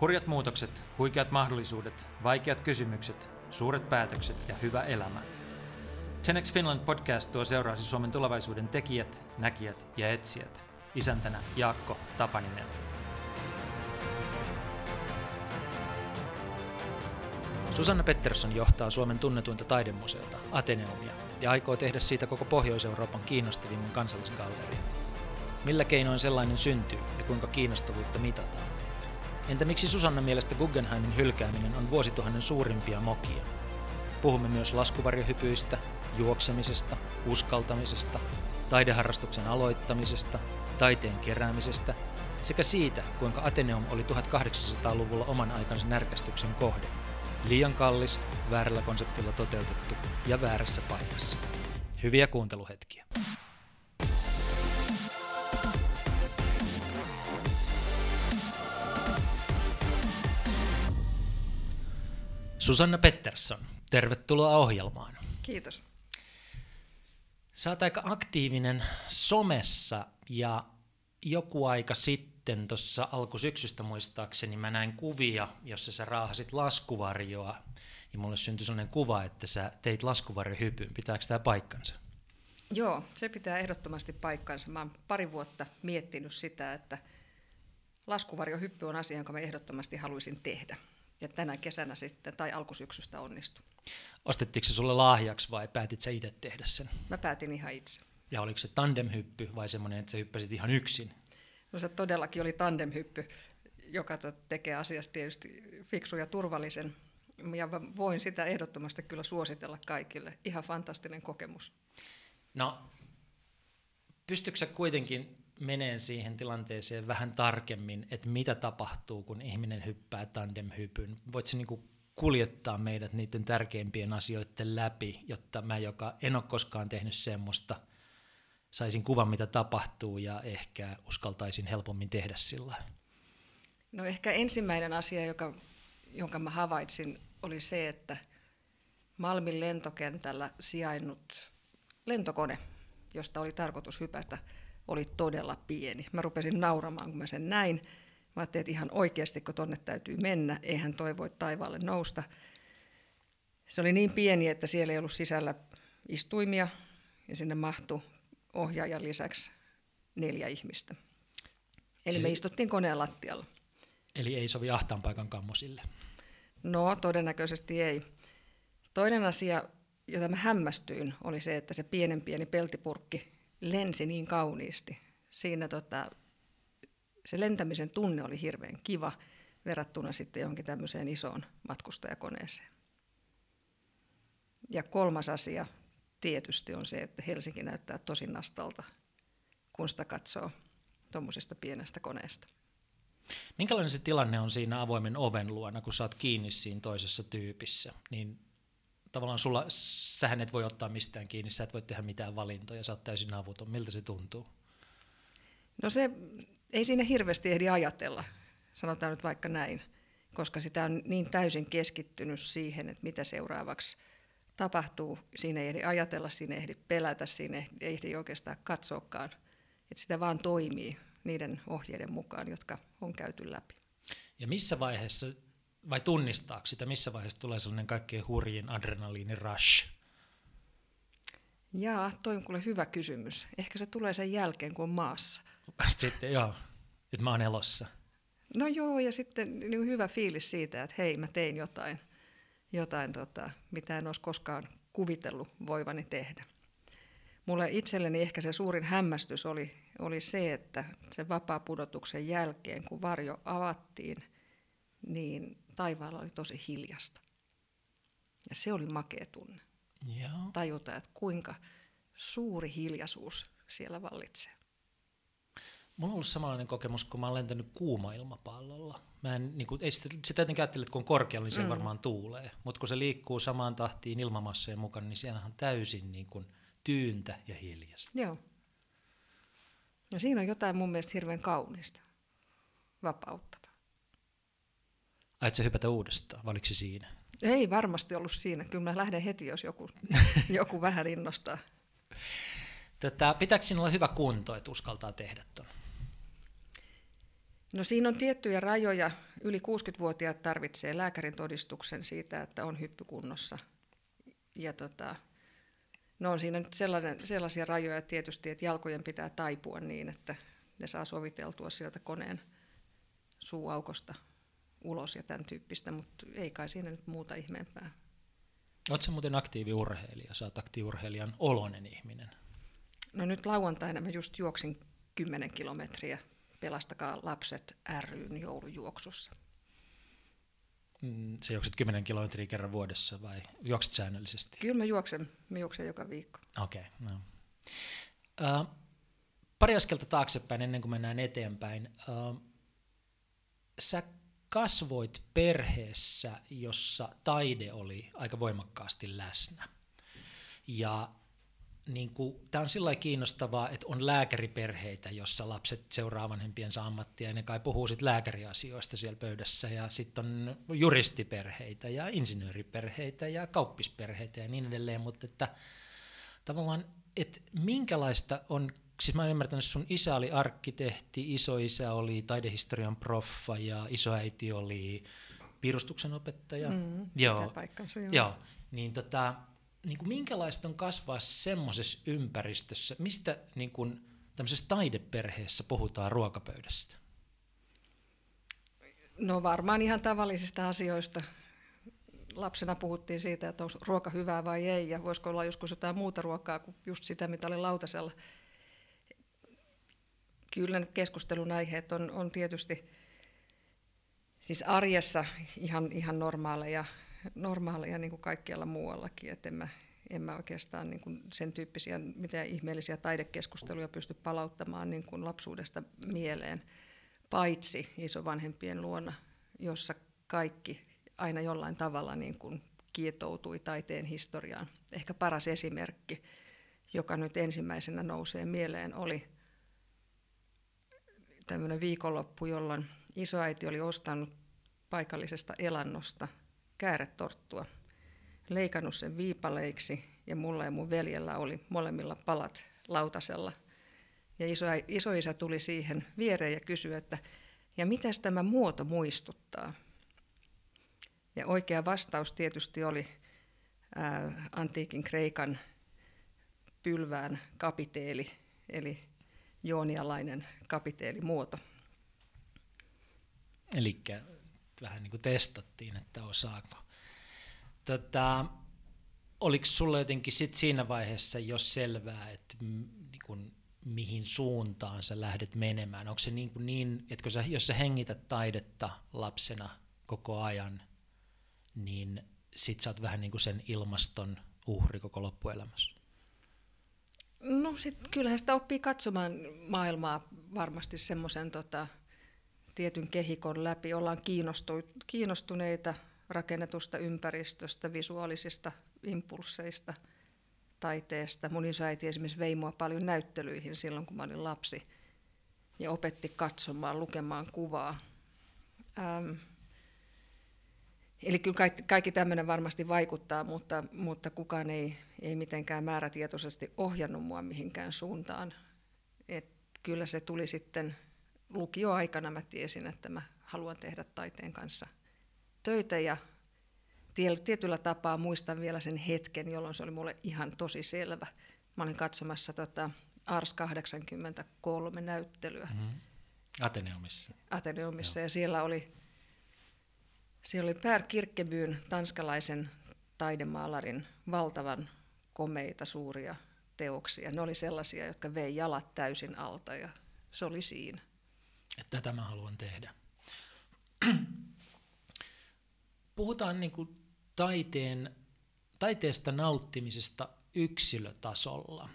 Hurjat muutokset, huikeat mahdollisuudet, vaikeat kysymykset, suuret päätökset ja hyvä elämä. Tenex Finland podcast tuo seuraasi Suomen tulevaisuuden tekijät, näkijät ja etsijät. Isäntänä Jaakko Tapaninen. Susanna Pettersson johtaa Suomen tunnetuinta taidemuseota, Ateneumia, ja aikoo tehdä siitä koko Pohjois-Euroopan kiinnostavimman kansallisgallerian. Millä keinoin sellainen syntyy ja kuinka kiinnostavuutta mitataan? Entä miksi Susanna mielestä Guggenheimin hylkääminen on vuosituhannen suurimpia mokia? Puhumme myös laskuvarjohypyistä, juoksemisesta, uskaltamisesta, taideharrastuksen aloittamisesta, taiteen keräämisestä sekä siitä, kuinka Ateneum oli 1800-luvulla oman aikansa närkästyksen kohde. Liian kallis, väärällä konseptilla toteutettu ja väärässä paikassa. Hyviä kuunteluhetkiä. Susanna Pettersson, tervetuloa ohjelmaan. Kiitos. Sä oot aika aktiivinen somessa ja joku aika sitten tuossa alkusyksystä muistaakseni mä näin kuvia, jossa sä raahasit laskuvarjoa ja mulle syntyi sellainen kuva, että sä teit laskuvarjohypyn. Pitääkö tämä paikkansa? Joo, se pitää ehdottomasti paikkansa. Mä oon pari vuotta miettinyt sitä, että laskuvarjohyppy on asia, jonka mä ehdottomasti haluaisin tehdä. Ja tänä kesänä sitten, tai alkusyksystä onnistui. Ostettiinko se sulle lahjaksi vai päätit sä itse tehdä sen? Mä päätin ihan itse. Ja oliko se tandemhyppy vai semmoinen, että sä hyppäsit ihan yksin? No se todellakin oli tandemhyppy, joka tekee asiasta tietysti fiksu ja turvallisen. Ja voin sitä ehdottomasti kyllä suositella kaikille. Ihan fantastinen kokemus. No, pystytkö sä kuitenkin meneen siihen tilanteeseen vähän tarkemmin, että mitä tapahtuu, kun ihminen hyppää tandemhypyn? Voitko niin kuljettaa meidät niiden tärkeimpien asioiden läpi, jotta mä, joka en ole koskaan tehnyt semmoista, saisin kuvan, mitä tapahtuu ja ehkä uskaltaisin helpommin tehdä sillä No ehkä ensimmäinen asia, joka, jonka mä havaitsin, oli se, että Malmin lentokentällä sijainnut lentokone, josta oli tarkoitus hypätä, oli todella pieni. Mä rupesin nauramaan, kun mä sen näin. Mä ajattelin, että ihan oikeasti, kun tonne täytyy mennä, eihän toi voi taivaalle nousta. Se oli niin pieni, että siellä ei ollut sisällä istuimia, ja sinne mahtui ohjaajan lisäksi neljä ihmistä. Eli, Eli me istuttiin koneen lattialla. Eli ei sovi ahtaan paikan kammosille? No, todennäköisesti ei. Toinen asia, jota mä hämmästyin, oli se, että se pienen pieni peltipurkki lensi niin kauniisti. Siinä tota, se lentämisen tunne oli hirveän kiva verrattuna sitten johonkin tämmöiseen isoon matkustajakoneeseen. Ja kolmas asia tietysti on se, että Helsinki näyttää tosi nastalta, kun sitä katsoo tuommoisesta pienestä koneesta. Minkälainen se tilanne on siinä avoimen oven luona, kun sä oot kiinni siinä toisessa tyypissä? Niin tavallaan sulla, sähän et voi ottaa mistään kiinni, sä et voi tehdä mitään valintoja, sä oot täysin avuton. Miltä se tuntuu? No se, ei siinä hirveästi ehdi ajatella, sanotaan nyt vaikka näin, koska sitä on niin täysin keskittynyt siihen, että mitä seuraavaksi tapahtuu. Siinä ei ehdi ajatella, siinä ei ehdi pelätä, siinä ei ehdi oikeastaan katsoakaan. Että sitä vaan toimii niiden ohjeiden mukaan, jotka on käyty läpi. Ja missä vaiheessa vai tunnistaako sitä, missä vaiheessa tulee sellainen kaikkein hurjin adrenaliini rush? Jaa, toi on kuule hyvä kysymys. Ehkä se tulee sen jälkeen, kun on maassa. Sitten joo, että mä oon elossa. No joo, ja sitten niin hyvä fiilis siitä, että hei, mä tein jotain, jotain tota, mitä en olisi koskaan kuvitellut voivani tehdä. Mulle itselleni ehkä se suurin hämmästys oli, oli se, että sen vapaa-pudotuksen jälkeen, kun varjo avattiin, niin taivaalla oli tosi hiljasta. Ja se oli makea tunne. Joo. Tajuta, että kuinka suuri hiljaisuus siellä vallitsee. Mulla on ollut samanlainen kokemus, kun mä olen lentänyt kuuma-ilmapallolla. Mä en, niin kuin, ei sitä, sitä tietenkin ajattele, että kun on korkealla, niin se mm. varmaan tuulee. Mutta kun se liikkuu samaan tahtiin ilmamassojen mukana, niin siellä on täysin niin kuin, tyyntä ja hiljasta. Joo. Ja siinä on jotain mun mielestä hirveän kaunista, vapautta. Aitko hypätä uudestaan, vai oliko se siinä? Ei varmasti ollut siinä. Kyllä mä lähden heti, jos joku, joku vähän innostaa. Tätä, pitääkö sinulla olla hyvä kunto, että uskaltaa tehdä tuon? No siinä on tiettyjä rajoja. Yli 60-vuotiaat tarvitsee lääkärin todistuksen siitä, että on hyppykunnossa. Ja tota, no on siinä nyt sellainen, sellaisia rajoja tietysti, että jalkojen pitää taipua niin, että ne saa soviteltua sieltä koneen suuaukosta ulos ja tämän tyyppistä, mutta ei kai siinä nyt muuta ihmeempää. Oletko muuten aktiiviurheilija? Sä oot aktiiviurheilijan oloinen ihminen. No nyt lauantaina mä just juoksin 10 kilometriä Pelastakaa lapset ryn joulujuoksussa. Mm, sä juokset 10 kilometriä kerran vuodessa vai juokset säännöllisesti? Kyllä mä juoksen, mä juoksen joka viikko. Okei, okay, no. Uh, pari askelta taaksepäin ennen kuin mennään eteenpäin. Uh, sä kasvoit perheessä, jossa taide oli aika voimakkaasti läsnä. Ja niin kuin, tämä on sillä kiinnostavaa, että on lääkäriperheitä, jossa lapset seuraa vanhempiensa ammattia ja ne kai puhuu sit lääkäriasioista siellä pöydässä ja sitten on juristiperheitä ja insinööriperheitä ja kauppisperheitä ja niin edelleen, mutta että tavallaan, että minkälaista on, siis mä olen ymmärtänyt, että sun isä oli arkkitehti, isoisä oli taidehistorian proffa ja isoäiti oli piirustuksen opettaja. Mm, joo, paikkansa, joo. joo. Niin tota, niin kuin minkälaista on kasvaa semmoisessa ympäristössä, mistä niin kuin, tämmöisessä taideperheessä puhutaan ruokapöydästä? No varmaan ihan tavallisista asioista. Lapsena puhuttiin siitä, että onko ruoka hyvää vai ei, ja voisiko olla joskus jotain muuta ruokaa kuin just sitä, mitä oli lautasella. Kyllä keskustelun aiheet on, on tietysti siis arjessa ihan, ihan normaaleja, normaaleja niin kuin kaikkialla muuallakin. Et en, mä, en mä oikeastaan niin kuin sen tyyppisiä, mitä ihmeellisiä taidekeskusteluja pysty palauttamaan niin kuin lapsuudesta mieleen, paitsi isovanhempien luona, jossa kaikki aina jollain tavalla niin kuin kietoutui taiteen historiaan. Ehkä paras esimerkki, joka nyt ensimmäisenä nousee mieleen, oli tämmöinen viikonloppu, jolloin isoäiti oli ostanut paikallisesta elannosta – kääretorttua, leikannut sen viipaleiksi ja mulla ja mun veljellä oli molemmilla palat lautasella. Ja iso, isoisä tuli siihen viereen ja kysyi, että ja mitä tämä muoto muistuttaa? Ja oikea vastaus tietysti oli ää, antiikin Kreikan pylvään kapiteeli, eli joonialainen kapiteelimuoto. Eli vähän niin kuin testattiin, että osaako. Tota, oliko sulla jotenkin sit siinä vaiheessa jo selvää, että niin kuin, mihin suuntaan sä lähdet menemään? Onko se niin, kuin niin että sä, jos sä hengität taidetta lapsena koko ajan, niin sit sä oot vähän niin kuin sen ilmaston uhri koko loppuelämässä? No sit kyllähän sitä oppii katsomaan maailmaa varmasti semmoisen tota, tietyn kehikon läpi. Ollaan kiinnostuneita rakennetusta ympäristöstä, visuaalisista impulseista, taiteesta. Mun isoäiti esimerkiksi vei mua paljon näyttelyihin silloin, kun mä olin lapsi ja opetti katsomaan, lukemaan kuvaa. Ähm, eli kyllä kaikki, kaikki tämmöinen varmasti vaikuttaa, mutta, mutta kukaan ei, ei mitenkään määrätietoisesti ohjannut mua mihinkään suuntaan. Et kyllä se tuli sitten lukioaikana mä tiesin, että mä haluan tehdä taiteen kanssa töitä ja tietyllä tapaa muistan vielä sen hetken, jolloin se oli mulle ihan tosi selvä. Mä olin katsomassa tota Ars 83 näyttelyä. Mm-hmm. Ateneumissa. Ateneumissa Joo. ja siellä oli, siellä oli Per Kirkkebyn, tanskalaisen taidemaalarin, valtavan komeita, suuria teoksia. Ne oli sellaisia, jotka vei jalat täysin alta ja se oli siinä että tätä mä haluan tehdä. Puhutaan niin kuin taiteen, taiteesta nauttimisesta yksilötasolla.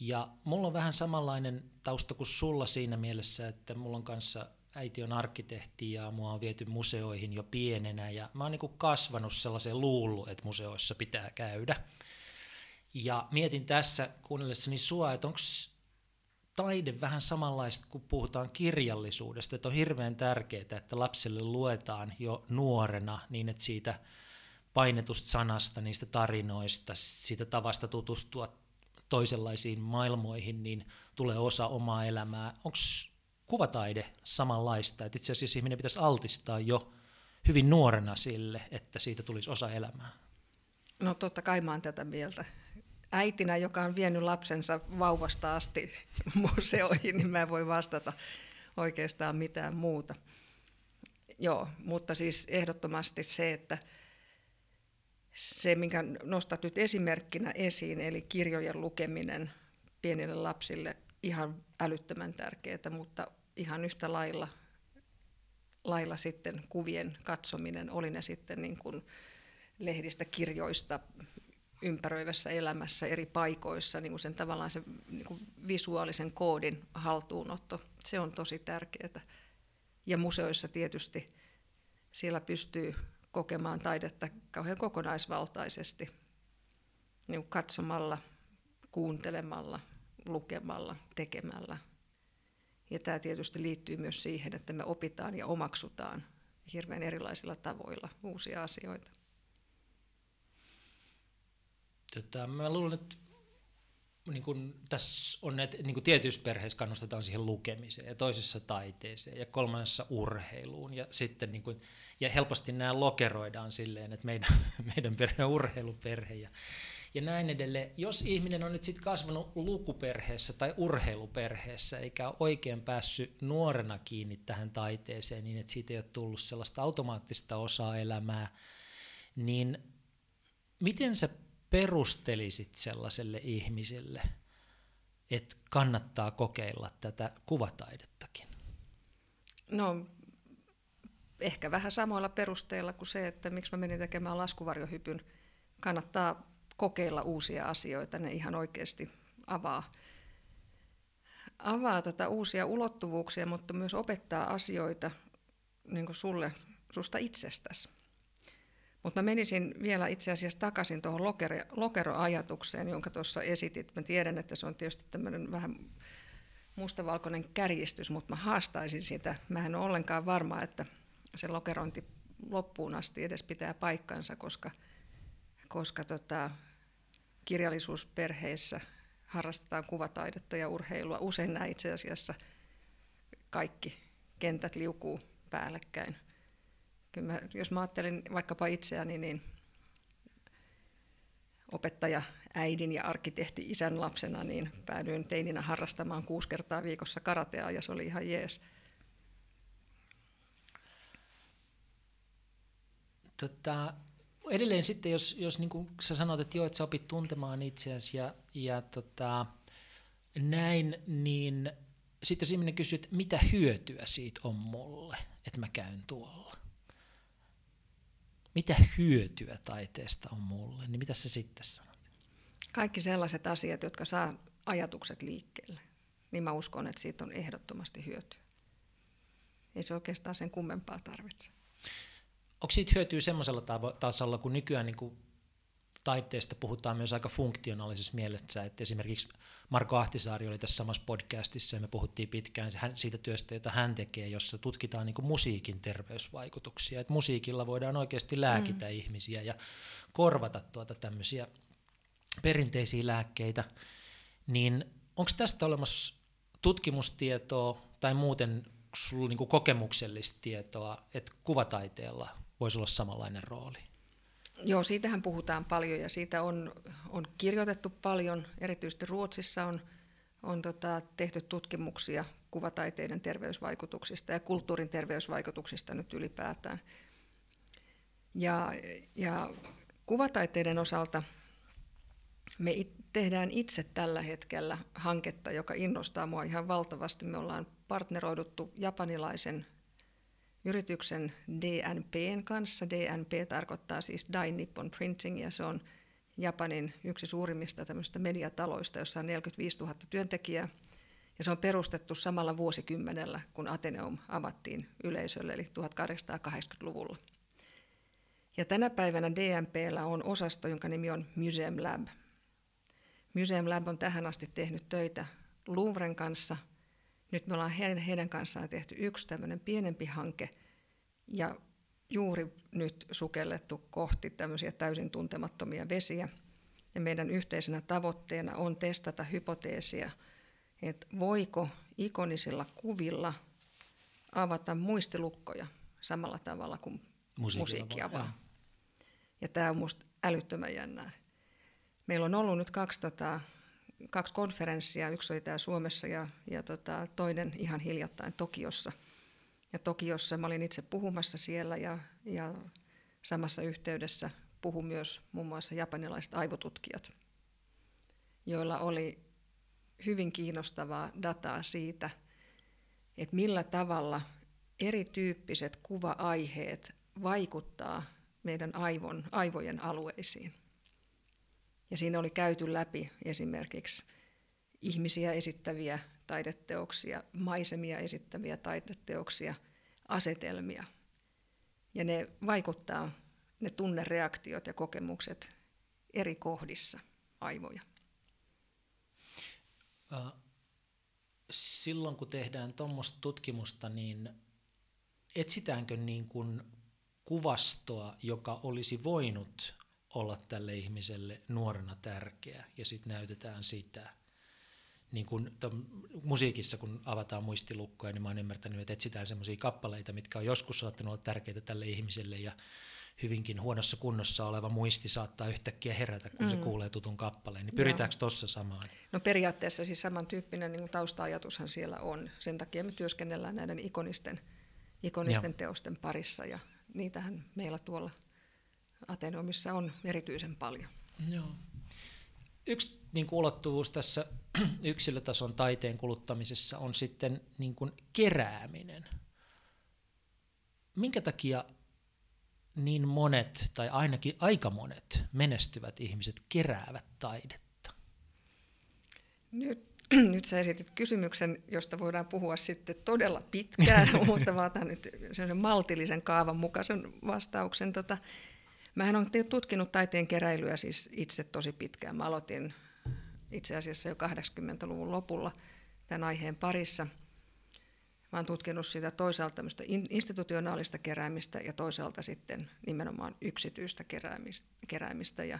Ja mulla on vähän samanlainen tausta kuin sulla siinä mielessä, että mulla on kanssa äiti on arkkitehti ja mua on viety museoihin jo pienenä ja mä oon niin kasvanut sellaiseen luullu, että museoissa pitää käydä. Ja mietin tässä kuunnellessani sua, että onko taide vähän samanlaista, kun puhutaan kirjallisuudesta, että on hirveän tärkeää, että lapselle luetaan jo nuorena niin, että siitä painetusta sanasta, niistä tarinoista, siitä tavasta tutustua toisenlaisiin maailmoihin, niin tulee osa omaa elämää. Onko kuvataide samanlaista? Että itse asiassa ihminen pitäisi altistaa jo hyvin nuorena sille, että siitä tulisi osa elämää. No totta kai mä oon tätä mieltä. Äitinä, joka on vienyt lapsensa vauvasta asti museoihin, niin mä en voi vastata oikeastaan mitään muuta. Joo, mutta siis ehdottomasti se, että se, minkä nostat nyt esimerkkinä esiin, eli kirjojen lukeminen pienille lapsille, ihan älyttömän tärkeää, mutta ihan yhtä lailla, lailla sitten kuvien katsominen, oli ne sitten niin kuin lehdistä, kirjoista, ympäröivässä elämässä eri paikoissa, niin kuin sen tavallaan se niin kuin visuaalisen koodin haltuunotto, se on tosi tärkeää. Ja museoissa tietysti siellä pystyy kokemaan taidetta kauhean kokonaisvaltaisesti, niin katsomalla, kuuntelemalla, lukemalla, tekemällä. Ja tämä tietysti liittyy myös siihen, että me opitaan ja omaksutaan hirveän erilaisilla tavoilla uusia asioita. Tota, mä luulen, että niin kun, tässä on että niin tietyissä perheissä kannustetaan siihen lukemiseen ja toisessa taiteeseen ja kolmannessa urheiluun ja sitten niin kun, ja helposti nämä lokeroidaan silleen, että meidän, meidän perhe on urheiluperhe ja, ja näin edelleen. Jos ihminen on nyt sitten kasvanut lukuperheessä tai urheiluperheessä eikä ole oikein päässyt nuorena kiinni tähän taiteeseen niin, että siitä ei ole tullut sellaista automaattista osaa elämää, niin miten sä perustelisit sellaiselle ihmiselle, että kannattaa kokeilla tätä kuvataidettakin? No ehkä vähän samoilla perusteilla kuin se, että miksi mä menin tekemään laskuvarjohypyn. Kannattaa kokeilla uusia asioita, ne ihan oikeasti avaa, avaa tota uusia ulottuvuuksia, mutta myös opettaa asioita niin kuin sulle, susta itsestäsi. Mutta mä menisin vielä itse asiassa takaisin tuohon lokero, lokeroajatukseen, jonka tuossa esitit. Mä tiedän, että se on tietysti tämmöinen vähän mustavalkoinen kärjistys, mutta mä haastaisin sitä. Mä en ole ollenkaan varma, että se lokerointi loppuun asti edes pitää paikkansa, koska, koska tota, kirjallisuusperheissä harrastetaan kuvataidetta ja urheilua. Usein nämä itse asiassa kaikki kentät liukuu päällekkäin kyllä mä, jos mä ajattelin vaikkapa itseäni, niin opettaja äidin ja arkkitehti isän lapsena, niin päädyin teininä harrastamaan kuusi kertaa viikossa karatea ja se oli ihan jees. Tota, edelleen sitten, jos, jos niin kuin sä sanot, että joo, että sä opit tuntemaan itseäsi ja, ja tota, näin, niin sitten jos ihminen kysyy, että mitä hyötyä siitä on mulle, että mä käyn tuolla mitä hyötyä taiteesta on mulle, niin mitä sä sitten sanot? Kaikki sellaiset asiat, jotka saa ajatukset liikkeelle, niin mä uskon, että siitä on ehdottomasti hyötyä. Ei se oikeastaan sen kummempaa tarvitse. Onko siitä hyötyä semmoisella tasolla, kun nykyään niin kuin taiteesta puhutaan myös aika funktionaalisessa mielessä, että esimerkiksi Marko Ahtisaari oli tässä samassa podcastissa ja me puhuttiin pitkään siitä työstä, jota hän tekee, jossa tutkitaan niin kuin musiikin terveysvaikutuksia, että musiikilla voidaan oikeasti lääkitä mm. ihmisiä ja korvata tuota tämmöisiä perinteisiä lääkkeitä, niin onko tästä olemassa tutkimustietoa tai muuten sulla niin kuin kokemuksellista tietoa, että kuvataiteella voisi olla samanlainen rooli? Joo, siitähän puhutaan paljon ja siitä on, on kirjoitettu paljon. Erityisesti Ruotsissa on, on tota, tehty tutkimuksia kuvataiteiden terveysvaikutuksista ja kulttuurin terveysvaikutuksista nyt ylipäätään. Ja, ja kuvataiteiden osalta me it, tehdään itse tällä hetkellä hanketta, joka innostaa mua ihan valtavasti. Me ollaan partneroiduttu japanilaisen yrityksen DNPn kanssa. DNP tarkoittaa siis Dai Nippon Printing ja se on Japanin yksi suurimmista tämmöistä mediataloista, jossa on 45 000 työntekijää. Ja se on perustettu samalla vuosikymmenellä, kun Ateneum avattiin yleisölle, eli 1880-luvulla. Ja tänä päivänä DNPllä on osasto, jonka nimi on Museum Lab. Museum Lab on tähän asti tehnyt töitä Louvren kanssa – nyt me ollaan heidän, heidän kanssaan tehty yksi tämmöinen pienempi hanke ja juuri nyt sukellettu kohti tämmöisiä täysin tuntemattomia vesiä. Ja meidän yhteisenä tavoitteena on testata hypoteesia, että voiko ikonisilla kuvilla avata muistilukkoja samalla tavalla kuin musiikkia, musiikkia vaan. Ja tämä on minusta älyttömän jännää. Meillä on ollut nyt kaksi, tota, kaksi konferenssia, yksi oli täällä Suomessa ja, ja tota, toinen ihan hiljattain Tokiossa. Ja Tokiossa mä olin itse puhumassa siellä ja, ja samassa yhteydessä puhu myös muun muassa japanilaiset aivotutkijat, joilla oli hyvin kiinnostavaa dataa siitä, että millä tavalla erityyppiset kuva-aiheet vaikuttaa meidän aivon, aivojen alueisiin. Ja siinä oli käyty läpi esimerkiksi ihmisiä esittäviä taideteoksia, maisemia esittäviä taideteoksia, asetelmia. Ja ne vaikuttaa, ne tunnereaktiot ja kokemukset eri kohdissa aivoja. Silloin kun tehdään tuommoista tutkimusta, niin etsitäänkö niin kuin kuvastoa, joka olisi voinut olla tälle ihmiselle nuorena tärkeä, ja sitten näytetään sitä. Niin kun musiikissa, kun avataan muistilukkoja, niin mä oon ymmärtänyt, että etsitään sellaisia kappaleita, mitkä on joskus saattanut olla tärkeitä tälle ihmiselle, ja hyvinkin huonossa kunnossa oleva muisti saattaa yhtäkkiä herätä, kun mm. se kuulee tutun kappaleen. Niin pyritäänkö tuossa samaan? No periaatteessa siis samantyyppinen niin tausta-ajatushan siellä on. Sen takia me työskennellään näiden ikonisten, ikonisten teosten parissa ja niitähän meillä tuolla Ateneumissa on erityisen paljon. Joo. Yksi niin kuin ulottuvuus tässä yksilötason taiteen kuluttamisessa on sitten niin kuin kerääminen. Minkä takia niin monet, tai ainakin aika monet menestyvät ihmiset keräävät taidetta? Nyt, nyt sä esitit kysymyksen, josta voidaan puhua sitten todella pitkään, mutta mä otan nyt sen maltillisen kaavan mukaisen vastauksen. Tota, Mähän olen tutkinut taiteen keräilyä siis itse tosi pitkään. Mä aloitin itse asiassa jo 80-luvun lopulla tämän aiheen parissa. Mä olen tutkinut sitä toisaalta institutionaalista keräämistä ja toisaalta sitten nimenomaan yksityistä keräämistä. Ja,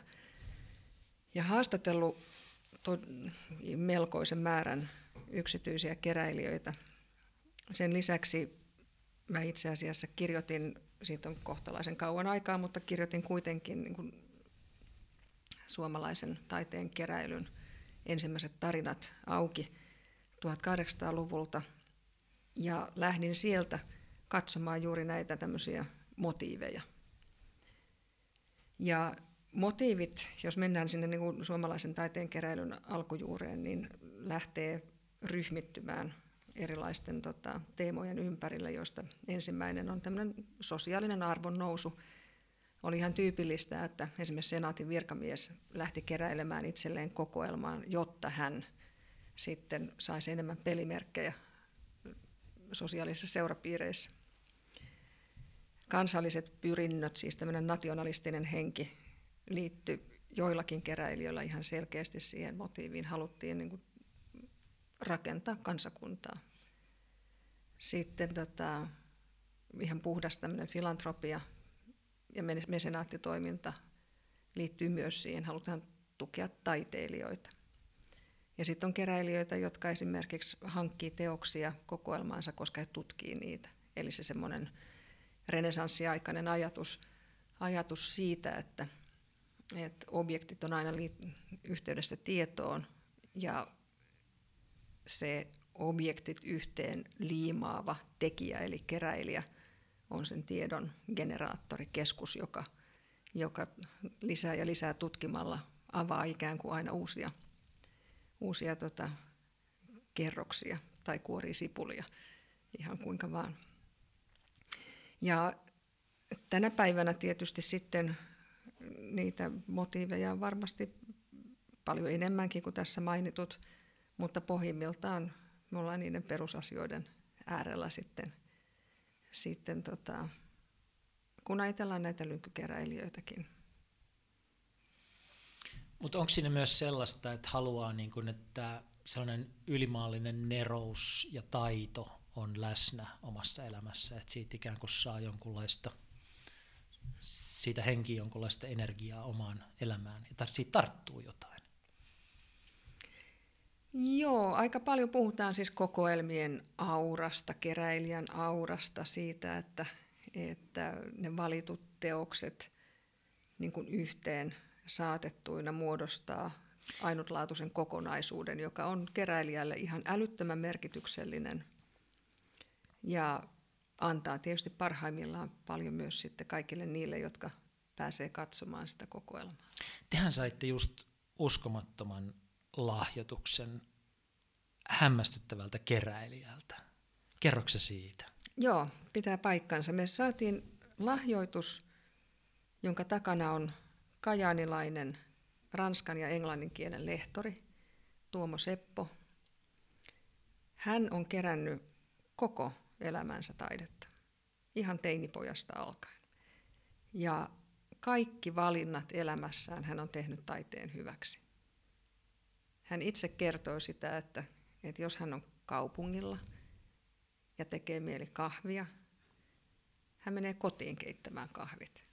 ja haastatellut to, melkoisen määrän yksityisiä keräilijöitä. Sen lisäksi mä itse asiassa kirjoitin siitä on kohtalaisen kauan aikaa, mutta kirjoitin kuitenkin niin kuin suomalaisen taiteen keräilyn ensimmäiset tarinat auki 1800-luvulta ja lähdin sieltä katsomaan juuri näitä tämmöisiä motiiveja. Ja motiivit, jos mennään sinne niin kuin suomalaisen taiteen keräilyn alkujuureen, niin lähtee ryhmittymään erilaisten tota, teemojen ympärillä, joista ensimmäinen on tämmöinen sosiaalinen arvon nousu. Oli ihan tyypillistä, että esimerkiksi senaatin virkamies lähti keräilemään itselleen kokoelmaan, jotta hän sitten saisi enemmän pelimerkkejä sosiaalisissa seurapiireissä. Kansalliset pyrinnöt, siis tämmöinen nationalistinen henki, liittyi joillakin keräilijöillä ihan selkeästi siihen motiiviin. Haluttiin niin kuin rakentaa kansakuntaa. Sitten tota, ihan puhdas tämmöinen filantropia ja mesenaattitoiminta liittyy myös siihen. Halutaan tukea taiteilijoita. Ja sitten on keräilijöitä, jotka esimerkiksi hankkii teoksia kokoelmaansa, koska he tutkii niitä. Eli se semmoinen renesanssiaikainen ajatus, ajatus siitä, että, että objektit on aina yhteydessä tietoon ja se objektit yhteen liimaava tekijä, eli keräilijä, on sen tiedon generaattorikeskus, joka, joka lisää ja lisää tutkimalla avaa ikään kuin aina uusia, uusia tota, kerroksia tai kuori sipulia, ihan kuinka vaan. Ja tänä päivänä tietysti sitten niitä motiiveja on varmasti paljon enemmänkin kuin tässä mainitut, mutta pohjimmiltaan me ollaan niiden perusasioiden äärellä sitten, sitten tota, kun ajatellaan näitä lynkykeräilijöitäkin. Mutta onko siinä myös sellaista, että haluaa, niin kun, että sellainen ylimaallinen nerous ja taito on läsnä omassa elämässä, että siitä ikään kuin saa jonkunlaista, siitä henki jonkunlaista energiaa omaan elämään, ja siitä tarttuu jotain? Joo, aika paljon puhutaan siis kokoelmien aurasta, keräilijän aurasta, siitä, että, että ne valitut teokset niin kuin yhteen saatettuina muodostaa ainutlaatuisen kokonaisuuden, joka on keräilijälle ihan älyttömän merkityksellinen ja antaa tietysti parhaimmillaan paljon myös sitten kaikille niille, jotka pääsee katsomaan sitä kokoelmaa. Tehän saitte just uskomattoman lahjoituksen hämmästyttävältä keräilijältä. Kerroksä siitä? Joo, pitää paikkansa. Me saatiin lahjoitus, jonka takana on kajaanilainen ranskan ja englannin kielen lehtori Tuomo Seppo. Hän on kerännyt koko elämänsä taidetta, ihan teinipojasta alkaen. Ja kaikki valinnat elämässään hän on tehnyt taiteen hyväksi. Hän itse kertoi sitä, että, että jos hän on kaupungilla ja tekee mieli kahvia, hän menee kotiin keittämään kahvit.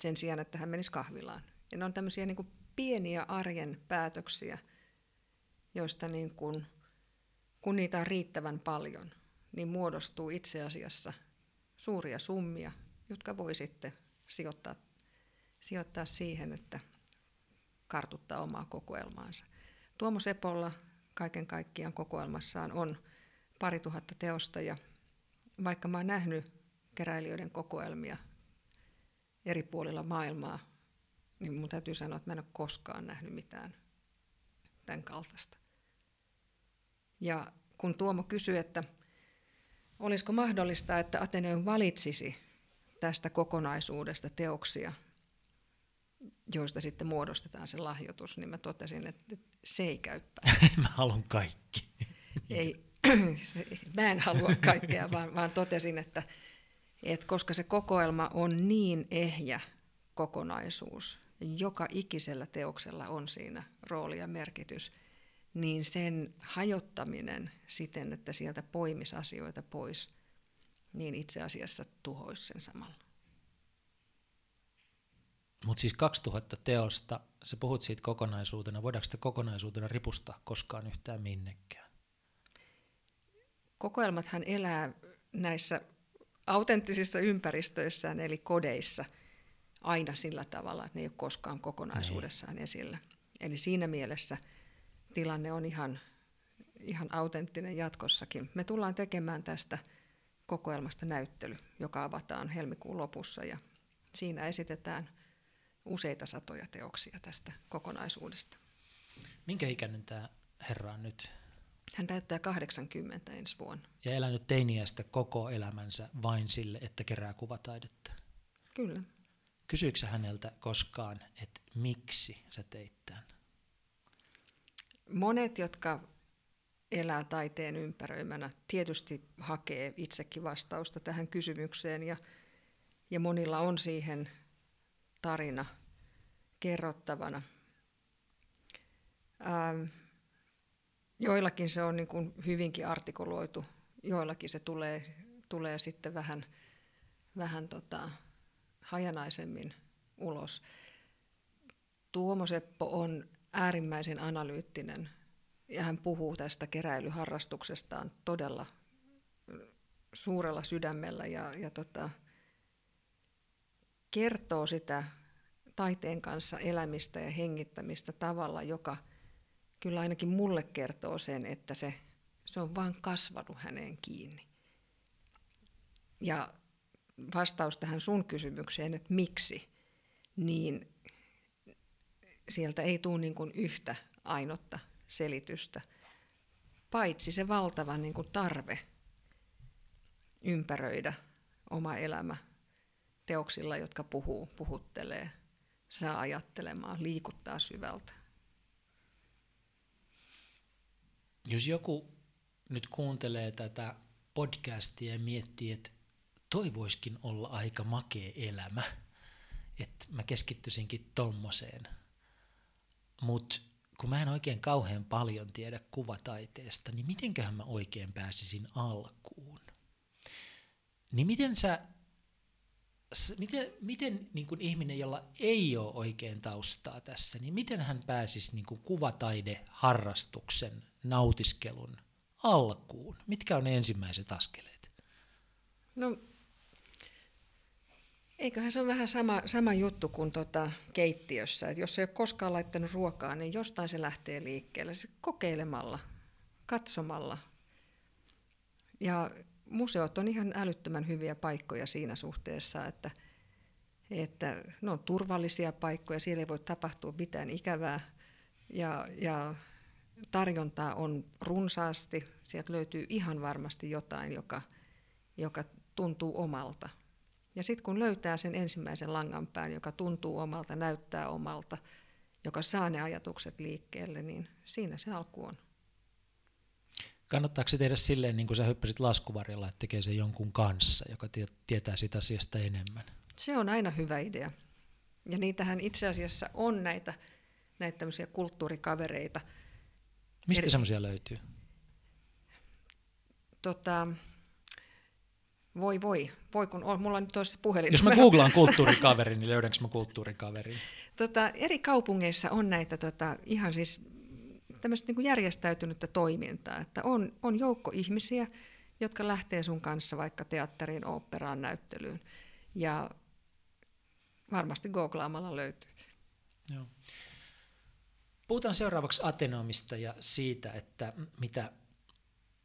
Sen sijaan, että hän menisi kahvilaan. Ja ne on tämmöisiä niin kuin pieniä arjen päätöksiä, joista niin kuin, kun niitä on riittävän paljon, niin muodostuu itse asiassa suuria summia, jotka voi sitten sijoittaa, sijoittaa siihen, että kartuttaa omaa kokoelmaansa. Tuomo Sepolla kaiken kaikkiaan kokoelmassaan on pari tuhatta teosta ja vaikka mä oon nähnyt keräilijöiden kokoelmia eri puolilla maailmaa, niin mun täytyy sanoa, että mä en ole koskaan nähnyt mitään tämän kaltaista. Ja kun Tuomo kysyi, että olisiko mahdollista, että Ateneum valitsisi tästä kokonaisuudesta teoksia, joista sitten muodostetaan se lahjoitus, niin mä totesin, että se ei käy mä haluan kaikki. ei, mä en halua kaikkea, vaan, vaan totesin, että, että koska se kokoelma on niin ehjä kokonaisuus, joka ikisellä teoksella on siinä rooli ja merkitys, niin sen hajottaminen siten, että sieltä poimisi asioita pois – niin itse asiassa tuhoisi sen samalla. Mutta siis 2000 teosta, sä puhut siitä kokonaisuutena, voidaanko sitä kokonaisuutena ripustaa koskaan yhtään minnekään? Kokoelmathan elää näissä autenttisissa ympäristöissään, eli kodeissa, aina sillä tavalla, että ne ei ole koskaan kokonaisuudessaan niin. esillä. Eli siinä mielessä tilanne on ihan, ihan autenttinen jatkossakin. Me tullaan tekemään tästä – kokoelmasta näyttely, joka avataan helmikuun lopussa ja siinä esitetään useita satoja teoksia tästä kokonaisuudesta. Minkä ikäinen tämä herra on nyt? Hän täyttää 80 ensi vuonna. Ja elänyt teiniästä koko elämänsä vain sille, että kerää kuvataidetta? Kyllä. Kysyykö häneltä koskaan, että miksi sä teit tämän? Monet, jotka elää taiteen ympäröimänä, tietysti hakee itsekin vastausta tähän kysymykseen ja, ja monilla on siihen tarina kerrottavana. Ähm, joillakin se on niin kuin hyvinkin artikuloitu, joillakin se tulee, tulee sitten vähän, vähän tota, hajanaisemmin ulos. Tuomo Seppo on äärimmäisen analyyttinen ja hän puhuu tästä keräilyharrastuksestaan todella suurella sydämellä ja, ja tota, kertoo sitä taiteen kanssa elämistä ja hengittämistä tavalla, joka kyllä ainakin mulle kertoo sen, että se, se on vain kasvanut häneen kiinni. Ja vastaus tähän sun kysymykseen, että miksi, niin sieltä ei tule niin kuin yhtä ainotta selitystä, paitsi se valtava niin kuin tarve ympäröidä oma elämä teoksilla, jotka puhuu, puhuttelee, saa ajattelemaan, liikuttaa syvältä. Jos joku nyt kuuntelee tätä podcastia ja miettii, että toivoiskin olla aika makea elämä, että mä keskittyisinkin tommoseen, mutta kun mä en oikein kauhean paljon tiedä kuvataiteesta, niin mitenköhän mä oikein pääsisin alkuun? Niin miten sä miten, miten niin kuin ihminen, jolla ei ole oikein taustaa tässä, niin miten hän pääsisi niin kuin kuvataideharrastuksen, nautiskelun alkuun? Mitkä on ne ensimmäiset askeleet? No, eiköhän se ole vähän sama, sama juttu kuin tota keittiössä. Et jos ei ole koskaan laittanut ruokaa, niin jostain se lähtee liikkeelle. Se kokeilemalla, katsomalla. Ja museot on ihan älyttömän hyviä paikkoja siinä suhteessa, että, että ne on turvallisia paikkoja, siellä ei voi tapahtua mitään ikävää ja, ja tarjontaa on runsaasti, sieltä löytyy ihan varmasti jotain, joka, joka tuntuu omalta. Ja sitten kun löytää sen ensimmäisen langanpään, joka tuntuu omalta, näyttää omalta, joka saa ne ajatukset liikkeelle, niin siinä se alku on. Kannattaako se tehdä silleen, niin kuin sä hyppäsit laskuvarjolla, että tekee se jonkun kanssa, joka tietää sitä asiasta enemmän? Se on aina hyvä idea. Ja niitähän itse asiassa on näitä, näitä tämmöisiä kulttuurikavereita. Mistä Eri... semmoisia löytyy? Tota, voi voi, voi kun on, mulla on nyt tuossa puhelin. Jos mä googlaan kulttuurikaveri, niin löydänkö mä kulttuurikaveri? Tota, eri kaupungeissa on näitä tota, ihan siis tämmöistä niin järjestäytynyttä toimintaa, että on, on joukko ihmisiä, jotka lähtee sun kanssa vaikka teatteriin, oopperaan, näyttelyyn. Ja varmasti googlaamalla löytyy. Joo. Puhutaan seuraavaksi Atenomista ja siitä, että mitä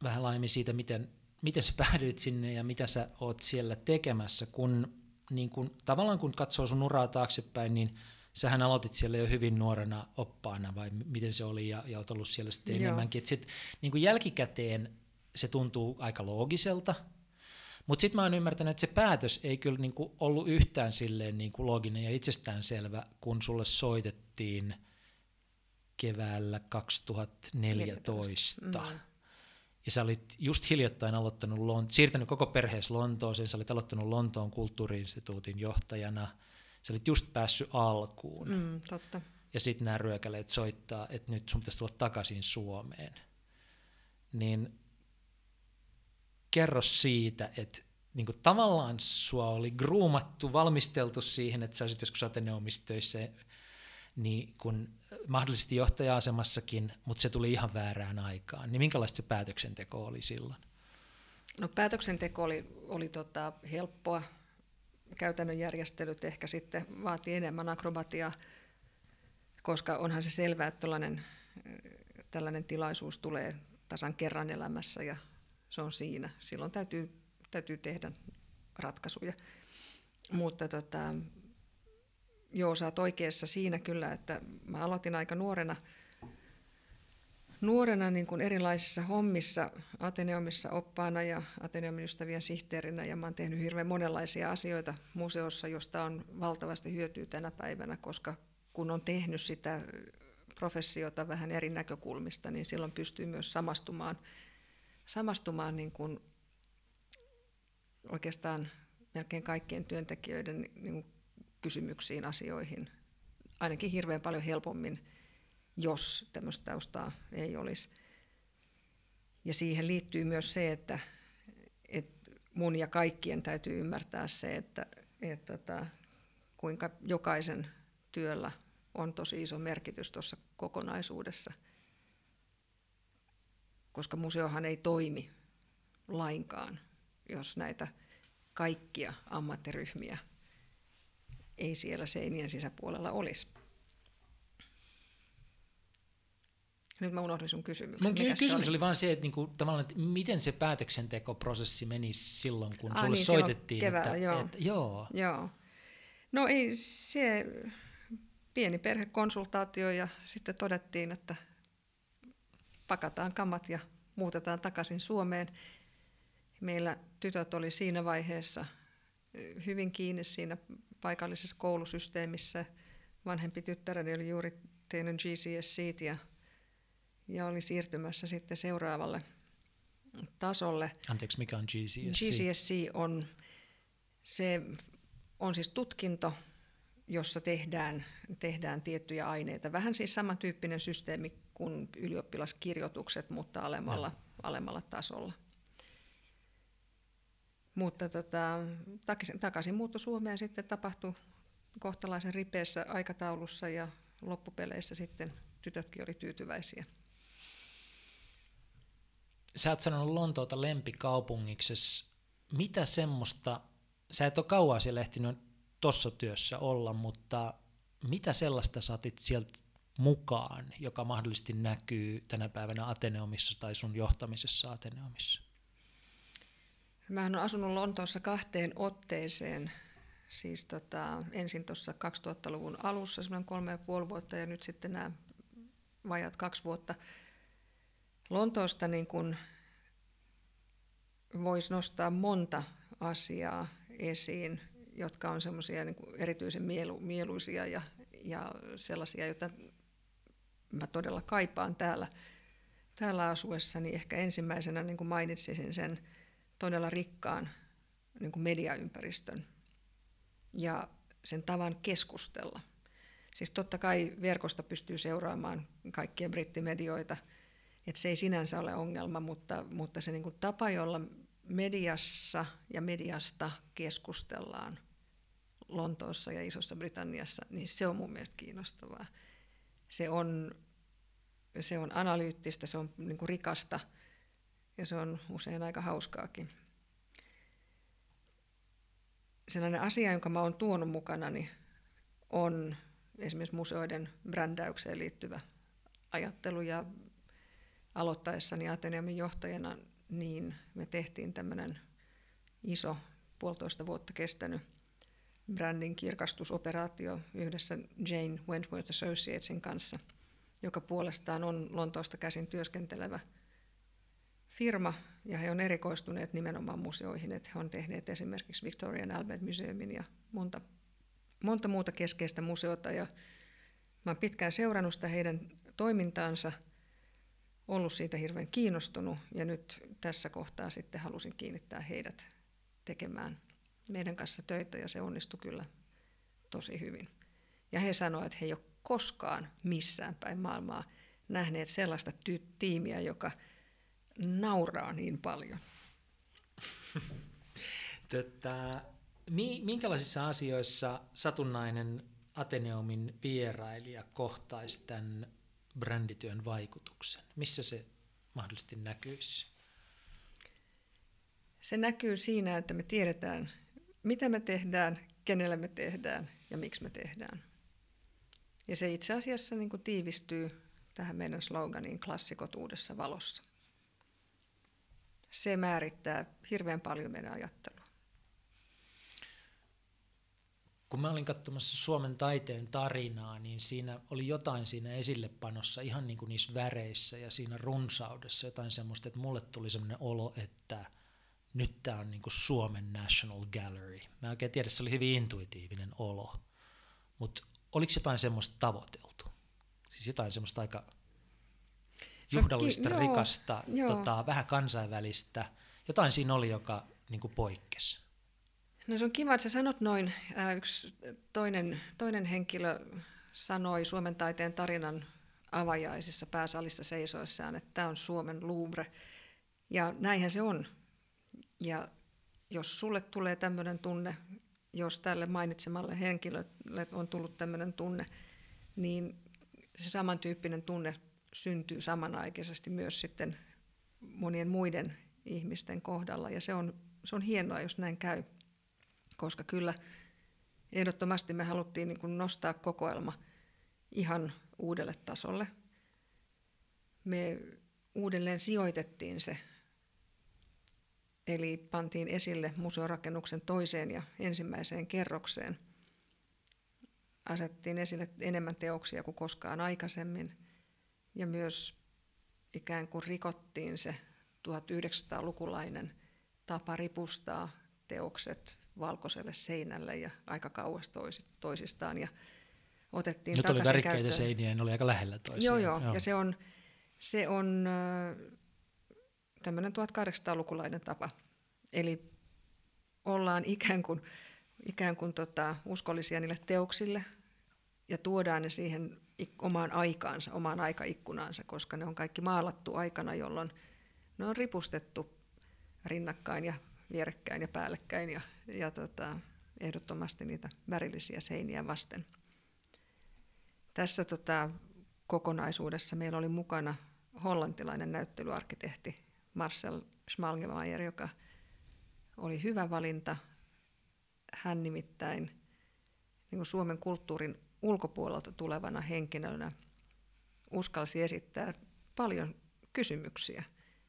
vähän laajemmin siitä, miten, miten sä päädyit sinne ja mitä sä oot siellä tekemässä, kun niin kun, tavallaan kun katsoo sun uraa taaksepäin, niin sähän aloitit siellä jo hyvin nuorena oppaana, vai miten se oli, ja, ja olet ollut siellä sitten Joo. enemmänkin. Et sit, niin kuin jälkikäteen se tuntuu aika loogiselta, mutta sitten mä oon ymmärtänyt, että se päätös ei kyllä niin kuin ollut yhtään silleen niin kuin looginen ja itsestäänselvä, kun sulle soitettiin keväällä 2014. 14. Mm. Ja sä olit just hiljattain aloittanut, siirtänyt koko perheessä Lontooseen, sä olit aloittanut Lontoon kulttuuriinstituutin johtajana – sä olit just päässyt alkuun. Mm, totta. Ja sitten nämä ryökäleet soittaa, että nyt sun pitäisi tulla takaisin Suomeen. Niin kerro siitä, että niin kuin tavallaan sua oli groomattu, valmisteltu siihen, että sä olisit joskus Ateneomistöissä niin kun mahdollisesti johtaja-asemassakin, mutta se tuli ihan väärään aikaan. Niin minkälaista se päätöksenteko oli silloin? No päätöksenteko oli, oli tota helppoa käytännön järjestelyt ehkä sitten vaatii enemmän akrobatiaa, koska onhan se selvää, että tällainen, tällainen tilaisuus tulee tasan kerran elämässä ja se on siinä. Silloin täytyy, täytyy tehdä ratkaisuja. Mutta tota, joo, sä oot oikeassa siinä kyllä, että mä aloitin aika nuorena – nuorena niin kuin erilaisissa hommissa Ateneumissa oppaana ja Ateneumin ystävien sihteerinä ja mä oon tehnyt hirveän monenlaisia asioita museossa, josta on valtavasti hyötyä tänä päivänä, koska kun on tehnyt sitä professiota vähän eri näkökulmista, niin silloin pystyy myös samastumaan, samastumaan niin kuin oikeastaan melkein kaikkien työntekijöiden niin kuin kysymyksiin, asioihin, ainakin hirveän paljon helpommin – jos tämmöistä taustaa ei olisi. Ja siihen liittyy myös se, että, että mun ja kaikkien täytyy ymmärtää se, että, että, että tota, kuinka jokaisen työllä on tosi iso merkitys tuossa kokonaisuudessa. Koska museohan ei toimi lainkaan, jos näitä kaikkia ammattiryhmiä ei siellä seinien sisäpuolella olisi. Nyt mä unohdin sun kysymyksen. Mun Mikäs kysymys oli? oli vaan se, että, niinku, tavallaan, että miten se päätöksentekoprosessi meni silloin, kun ah, sulle niin, soitettiin. Keväällä, että, joo. Että, joo. joo. No ei se pieni perhekonsultaatio ja sitten todettiin, että pakataan kamat ja muutetaan takaisin Suomeen. Meillä tytöt oli siinä vaiheessa hyvin kiinni siinä paikallisessa koulusysteemissä. Vanhempi tyttäreni oli juuri tehnyt GCSC ja ja oli siirtymässä sitten seuraavalle tasolle. Anteeksi, mikä on GCSC? GCSC on, se on siis tutkinto, jossa tehdään, tehdään tiettyjä aineita. Vähän siis samantyyppinen systeemi kuin ylioppilaskirjoitukset, mutta alemmalla, no. alemmalla tasolla. Mutta tota, takaisin, takaisin muutto Suomeen sitten tapahtui kohtalaisen ripeässä aikataulussa ja loppupeleissä sitten tytötkin oli tyytyväisiä. Sä oot sanonut Lontoota lempikaupungiksesi. Mitä semmoista, sä et ole kauan siellä ehtinyt tuossa työssä olla, mutta mitä sellaista saatit sieltä mukaan, joka mahdollisesti näkyy tänä päivänä Ateneumissa tai sun johtamisessa Ateneumissa? Mä olen asunut Lontoossa kahteen otteeseen, siis tota, ensin tuossa 2000-luvun alussa semmoinen kolme ja puoli vuotta ja nyt sitten nämä vajat kaksi vuotta. Lontoosta niin kun voisi nostaa monta asiaa esiin, jotka on semmoisia niin erityisen mielu, mieluisia ja, ja sellaisia, joita mä todella kaipaan täällä, täällä asuessani. Ehkä ensimmäisenä niin kuin mainitsisin sen todella rikkaan niin kuin mediaympäristön ja sen tavan keskustella. Siis totta kai verkosta pystyy seuraamaan kaikkia brittimedioita, että se ei sinänsä ole ongelma, mutta, mutta se niin kuin tapa, jolla mediassa ja mediasta keskustellaan Lontoossa ja Isossa Britanniassa, niin se on mun mielestä kiinnostavaa. Se on, se on analyyttistä, se on niin kuin rikasta ja se on usein aika hauskaakin. Sellainen asia, jonka mä oon tuonut mukanani, on esimerkiksi museoiden brändäykseen liittyvä ajattelu ja aloittaessani Ateneumin johtajana, niin me tehtiin tämmöinen iso puolitoista vuotta kestänyt brändin kirkastusoperaatio yhdessä Jane Wentworth Associatesin kanssa, joka puolestaan on Lontoosta käsin työskentelevä firma, ja he on erikoistuneet nimenomaan museoihin, että he on tehneet esimerkiksi Victorian Albert Museumin ja monta, monta muuta keskeistä museota, ja mä pitkään seurannut sitä heidän toimintaansa, ollut siitä hirveän kiinnostunut, ja nyt tässä kohtaa sitten halusin kiinnittää heidät tekemään meidän kanssa töitä ja se onnistui kyllä tosi hyvin. Ja he sanoivat, että he ei ole koskaan missään päin maailmaa nähneet sellaista ty- tiimiä, joka nauraa niin paljon. Tätä, minkälaisissa asioissa satunnainen Ateneumin vierailija kohtaisi tämän brändityön vaikutuksen? Missä se mahdollisesti näkyisi? Se näkyy siinä, että me tiedetään, mitä me tehdään, kenelle me tehdään ja miksi me tehdään. Ja se itse asiassa niin kuin tiivistyy tähän meidän sloganiin klassikot uudessa valossa. Se määrittää hirveän paljon meidän ajattelua. Kun mä olin katsomassa Suomen taiteen tarinaa, niin siinä oli jotain siinä esillepanossa, ihan niin kuin niissä väreissä ja siinä runsaudessa, jotain semmoista, että mulle tuli semmoinen olo, että – nyt tämä on niinku Suomen National Gallery. Mä en oikein tiedä, se oli hyvin intuitiivinen olo. Mutta oliko jotain semmoista tavoiteltu? Siis jotain semmoista aika juhdallista, no, ki- rikasta, joo, tota, vähän kansainvälistä. Jotain siinä oli, joka niinku poikkesi. No se on kiva, että sä sanot noin. Äh, yksi toinen, toinen henkilö sanoi Suomen taiteen tarinan avajaisissa pääsalissa seisoissaan, että tämä on Suomen Louvre. Ja näinhän se on. Ja jos sulle tulee tämmöinen tunne, jos tälle mainitsemalle henkilölle on tullut tämmöinen tunne, niin se samantyyppinen tunne syntyy samanaikaisesti myös sitten monien muiden ihmisten kohdalla. Ja se on, se on hienoa, jos näin käy, koska kyllä ehdottomasti me haluttiin niin nostaa kokoelma ihan uudelle tasolle. Me uudelleen sijoitettiin se Eli pantiin esille museorakennuksen toiseen ja ensimmäiseen kerrokseen. Asettiin esille enemmän teoksia kuin koskaan aikaisemmin ja myös ikään kuin rikottiin se 1900-lukulainen tapa ripustaa teokset valkoiselle seinälle ja aika kauas toisistaan. Ja otettiin Nyt oli värikkäitä seiniä, ne oli aika lähellä toisiaan. Joo, joo, joo. ja se on, se on tämmöinen 1800-lukulainen tapa. Eli ollaan ikään kuin, ikään kuin tota, uskollisia niille teoksille ja tuodaan ne siihen omaan aikaansa, omaan aikaikkunaansa, koska ne on kaikki maalattu aikana, jolloin ne on ripustettu rinnakkain ja vierekkäin ja päällekkäin ja, ja tota, ehdottomasti niitä värillisiä seiniä vasten. Tässä tota, kokonaisuudessa meillä oli mukana hollantilainen näyttelyarkkitehti Marcel Schmalgemeyer, joka oli hyvä valinta. Hän nimittäin niin kuin Suomen kulttuurin ulkopuolelta tulevana henkilönä uskalsi esittää paljon kysymyksiä,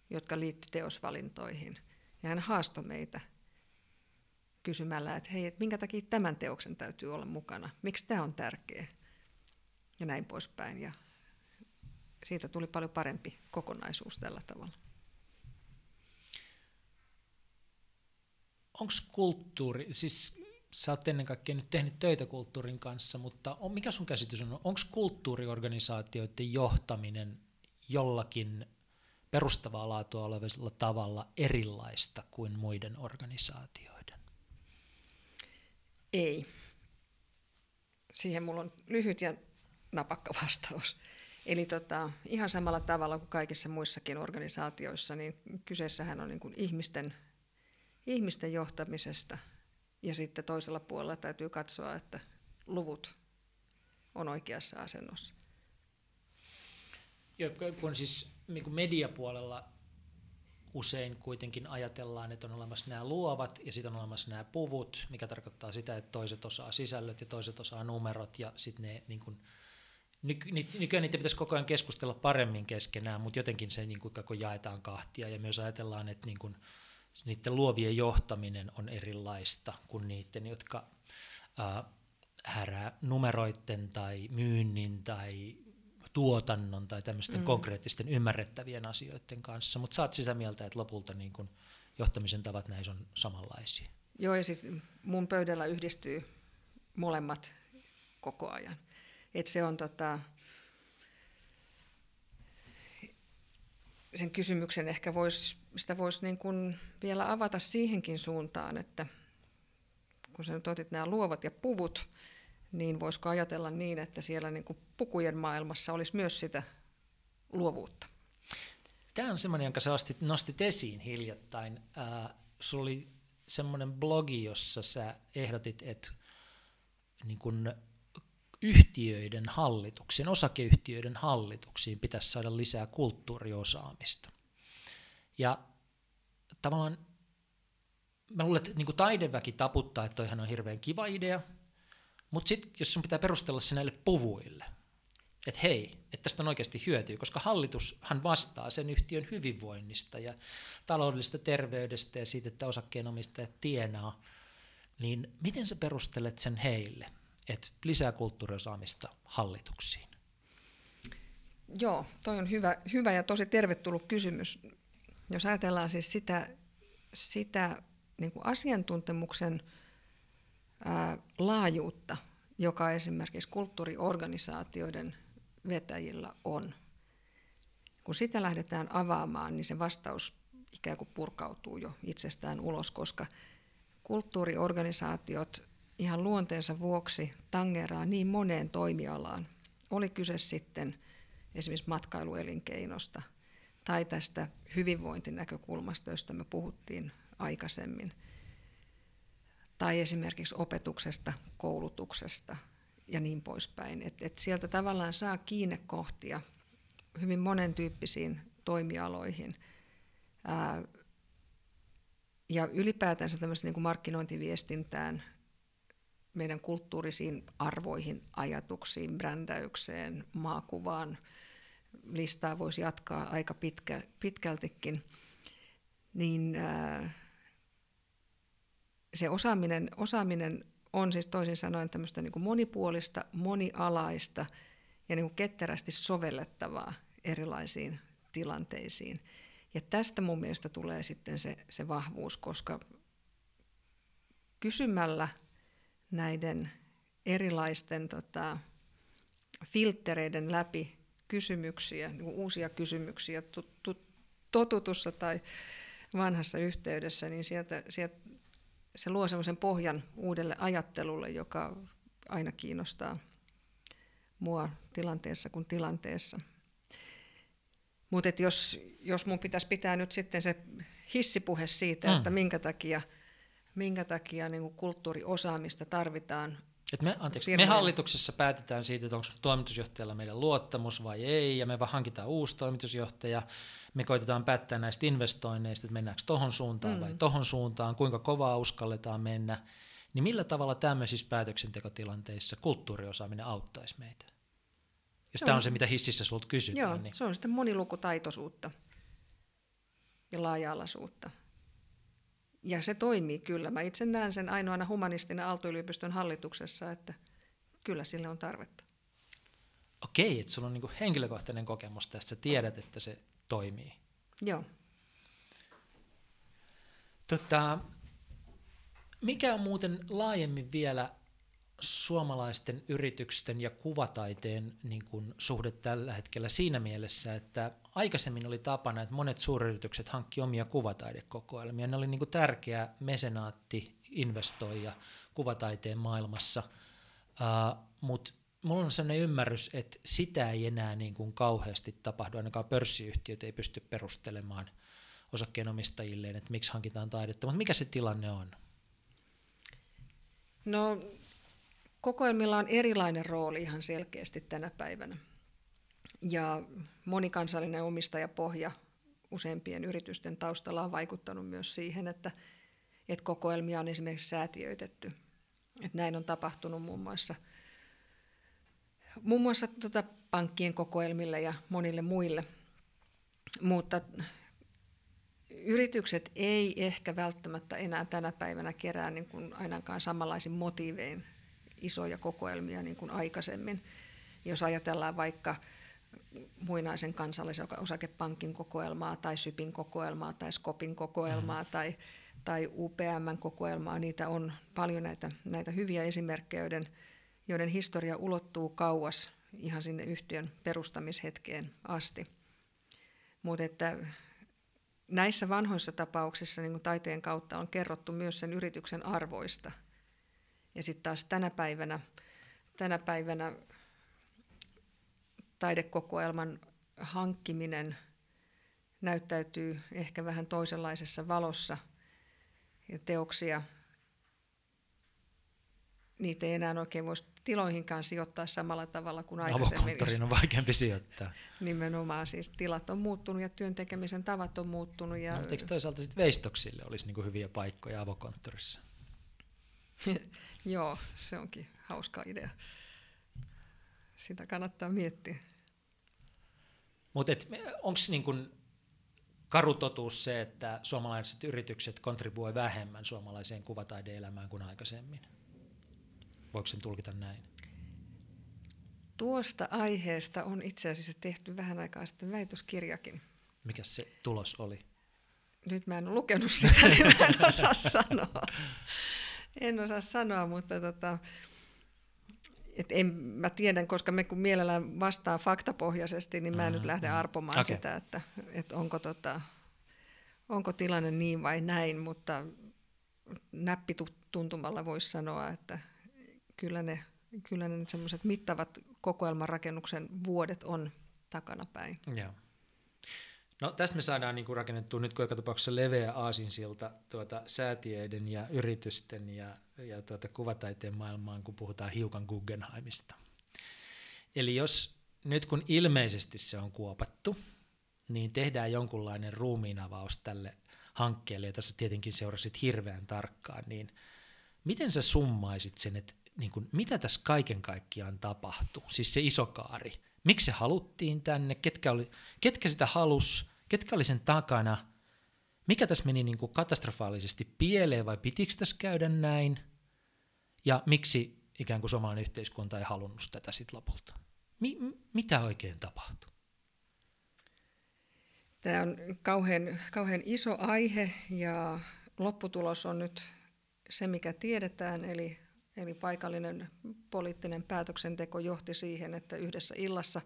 jotka liittyivät teosvalintoihin. Ja hän haastoi meitä kysymällä, että hei, että minkä takia tämän teoksen täytyy olla mukana, miksi tämä on tärkeä ja näin poispäin. Ja siitä tuli paljon parempi kokonaisuus tällä tavalla. Onko kulttuuri, siis sä oot ennen kaikkea nyt tehnyt töitä kulttuurin kanssa, mutta on, mikä sun käsitys on, onko kulttuuriorganisaatioiden johtaminen jollakin perustavaa laatua olevalla tavalla erilaista kuin muiden organisaatioiden? Ei. Siihen mulla on lyhyt ja napakka vastaus. Eli tota, ihan samalla tavalla kuin kaikissa muissakin organisaatioissa, niin kyseessähän on niin kuin ihmisten, ihmisten johtamisesta. Ja sitten toisella puolella täytyy katsoa, että luvut on oikeassa asennossa. Joo, kun siis niin kuin mediapuolella usein kuitenkin ajatellaan, että on olemassa nämä luovat ja sitten on olemassa nämä puvut, mikä tarkoittaa sitä, että toiset osaa sisällöt ja toiset osaa numerot ja sitten ne niin kuin, nykyään niitä pitäisi koko ajan keskustella paremmin keskenään, mutta jotenkin se niin kuin jaetaan kahtia ja myös ajatellaan, että niin kuin, niiden luovien johtaminen on erilaista kuin niiden, jotka äh, härää numeroiden tai myynnin tai tuotannon tai tämmöisten mm. konkreettisten ymmärrettävien asioiden kanssa, mutta saat sitä mieltä, että lopulta niin kun johtamisen tavat näissä on samanlaisia. Joo, ja siis mun pöydällä yhdistyy molemmat koko ajan. Et se on tota, sen kysymyksen ehkä vois, sitä voisi niin kuin vielä avata siihenkin suuntaan, että kun sä nyt otit nämä luovat ja puvut, niin voisiko ajatella niin, että siellä niin kuin pukujen maailmassa olisi myös sitä luovuutta? Tämä on semmoinen, jonka sä nostit esiin hiljattain. Äh, sulla oli semmoinen blogi, jossa sä ehdotit, että niin kun yhtiöiden hallituksiin, osakeyhtiöiden hallituksiin pitäisi saada lisää kulttuuriosaamista. Ja tavallaan mä luulen, että niin taideväki taputtaa, että toihan on hirveän kiva idea, mutta sitten jos sun pitää perustella se näille puvuille, että hei, että tästä on oikeasti hyötyä, koska hallitushan vastaa sen yhtiön hyvinvoinnista ja taloudellisesta terveydestä ja siitä, että osakkeenomistajat tienaa, niin miten sä perustelet sen heille, että lisää kulttuuriosaamista hallituksiin? Joo, toi on hyvä, hyvä ja tosi tervetullut kysymys. Jos ajatellaan siis sitä, sitä niin kuin asiantuntemuksen laajuutta, joka esimerkiksi kulttuuriorganisaatioiden vetäjillä on. Kun sitä lähdetään avaamaan, niin se vastaus ikään kuin purkautuu jo itsestään ulos, koska kulttuuriorganisaatiot ihan luonteensa vuoksi tangeraa niin moneen toimialaan. Oli kyse sitten esimerkiksi matkailuelinkeinosta tai tästä hyvinvointinäkökulmasta, josta me puhuttiin aikaisemmin – tai esimerkiksi opetuksesta, koulutuksesta ja niin poispäin. Et, et sieltä tavallaan saa kiinnekohtia hyvin monentyyppisiin toimialoihin. Ää, ja ylipäätänsä niin markkinointiviestintään, meidän kulttuurisiin arvoihin, ajatuksiin, brändäykseen, maakuvaan, listaa voisi jatkaa aika pitkä, pitkältikin, niin ää, se osaaminen, osaaminen on siis toisin sanoen tämmöistä niin kuin monipuolista, monialaista ja niin kuin ketterästi sovellettavaa erilaisiin tilanteisiin. Ja tästä mun mielestä tulee sitten se, se vahvuus, koska kysymällä näiden erilaisten tota, filttereiden läpi kysymyksiä, niin uusia kysymyksiä totutussa tai vanhassa yhteydessä, niin sieltä, sieltä se luo semmoisen pohjan uudelle ajattelulle, joka aina kiinnostaa mua tilanteessa kuin tilanteessa. Mutta jos, jos mun pitäisi pitää nyt sitten se hissipuhe siitä, mm. että minkä takia, minkä takia niin kulttuuriosaamista tarvitaan et me, anteeksi, me hallituksessa päätetään siitä, että onko toimitusjohtajalla meidän luottamus vai ei, ja me vaan hankitaan uusi toimitusjohtaja. Me koitetaan päättää näistä investoinneista, että mennäänkö tohon suuntaan mm. vai tohon suuntaan, kuinka kovaa uskalletaan mennä. Niin millä tavalla tämmöisissä päätöksentekotilanteissa kulttuuriosaaminen auttaisi meitä? Jos tämä on se, mitä hississä sulta kysytään. Joo, niin. se on sitten monilukutaitoisuutta ja laaja-alaisuutta. Ja se toimii kyllä. Mä itse näen sen ainoana humanistina Aalto-yliopiston hallituksessa, että kyllä sille on tarvetta. Okei, että sulla on niinku henkilökohtainen kokemus tästä, tiedät, että se toimii. Joo. Tota, mikä on muuten laajemmin vielä suomalaisten yritysten ja kuvataiteen niin kuin, suhde tällä hetkellä siinä mielessä, että aikaisemmin oli tapana, että monet suuryritykset hankki omia kuvataidekokoelmia. Ne oli niin kuin, tärkeä mesenaatti, investoija kuvataiteen maailmassa, uh, mutta mulla on sellainen ymmärrys, että sitä ei enää niin kuin, kauheasti tapahdu, ainakaan pörssiyhtiöt ei pysty perustelemaan osakkeenomistajilleen, että miksi hankitaan taidetta, mutta mikä se tilanne on? No kokoelmilla on erilainen rooli ihan selkeästi tänä päivänä. Ja monikansallinen omistajapohja useimpien yritysten taustalla on vaikuttanut myös siihen, että, että kokoelmia on esimerkiksi säätiöitetty. Että näin on tapahtunut muun muassa, muun muassa tuota pankkien kokoelmille ja monille muille. Mutta yritykset ei ehkä välttämättä enää tänä päivänä kerää niin kuin ainakaan samanlaisin motiivein isoja kokoelmia niin kuin aikaisemmin. Jos ajatellaan vaikka muinaisen kansallisen osakepankin kokoelmaa tai Sypin kokoelmaa tai Skopin kokoelmaa mm. tai, tai UPMn kokoelmaa, niitä on paljon näitä, näitä hyviä esimerkkejä, joiden, joiden historia ulottuu kauas ihan sinne yhtiön perustamishetkeen asti. Mutta että näissä vanhoissa tapauksissa niin taiteen kautta on kerrottu myös sen yrityksen arvoista – ja sitten taas tänä päivänä, tänä päivänä taidekokoelman hankkiminen näyttäytyy ehkä vähän toisenlaisessa valossa ja teoksia niitä ei enää oikein voisi tiloihinkaan sijoittaa samalla tavalla kuin aikaisemmin. Avokonttoriin on vaikeampi sijoittaa. Nimenomaan, siis tilat on muuttunut ja työn tekemisen tavat on muuttunut. Ja... No, eikö toisaalta sitten veistoksille olisi niin hyviä paikkoja avokonttorissa? Joo, se onkin hauska idea. Sitä kannattaa miettiä. Mutta onko niinku karu totuus se, että suomalaiset yritykset kontribuoi vähemmän suomalaiseen kuvataideelämään kuin aikaisemmin? Voiko sen tulkita näin? Tuosta aiheesta on itse asiassa tehty vähän aikaa sitten väitöskirjakin. Mikä se tulos oli? Nyt mä en ole lukenut sitä, niin mä en osaa sanoa. En osaa sanoa, mutta tota, et en, mä tiedän, koska me kun mielellään vastaa faktapohjaisesti, niin mä en mm, nyt lähde mm. arpomaan okay. sitä, että, että onko, tota, onko tilanne niin vai näin, mutta näppituntumalla voisi sanoa, että kyllä ne, kyllä ne semmoiset mittavat kokoelmanrakennuksen vuodet on takana päin. No tästä me saadaan niin kuin rakennettua nyt joka tapauksessa leveä aasinsilta tuota, säätiöiden ja yritysten ja, ja tuota, kuvataiteen maailmaan, kun puhutaan hiukan Guggenheimista. Eli jos nyt kun ilmeisesti se on kuopattu, niin tehdään jonkunlainen ruumiinavaus tälle hankkeelle, ja tässä tietenkin seurasit hirveän tarkkaan, niin miten sä summaisit sen, että niin kuin, mitä tässä kaiken kaikkiaan tapahtui, siis se iso kaari, miksi se haluttiin tänne, ketkä, oli, ketkä sitä halus, ketkä oli sen takana, mikä tässä meni niin kuin katastrofaalisesti pieleen vai pitikö tässä käydä näin, ja miksi ikään kuin suomalainen yhteiskunta ei halunnut tätä sitten lopulta. Mi- mitä oikein tapahtui? Tämä on kauhean, kauhean iso aihe ja lopputulos on nyt se, mikä tiedetään, eli Eli paikallinen poliittinen päätöksenteko johti siihen, että yhdessä illassa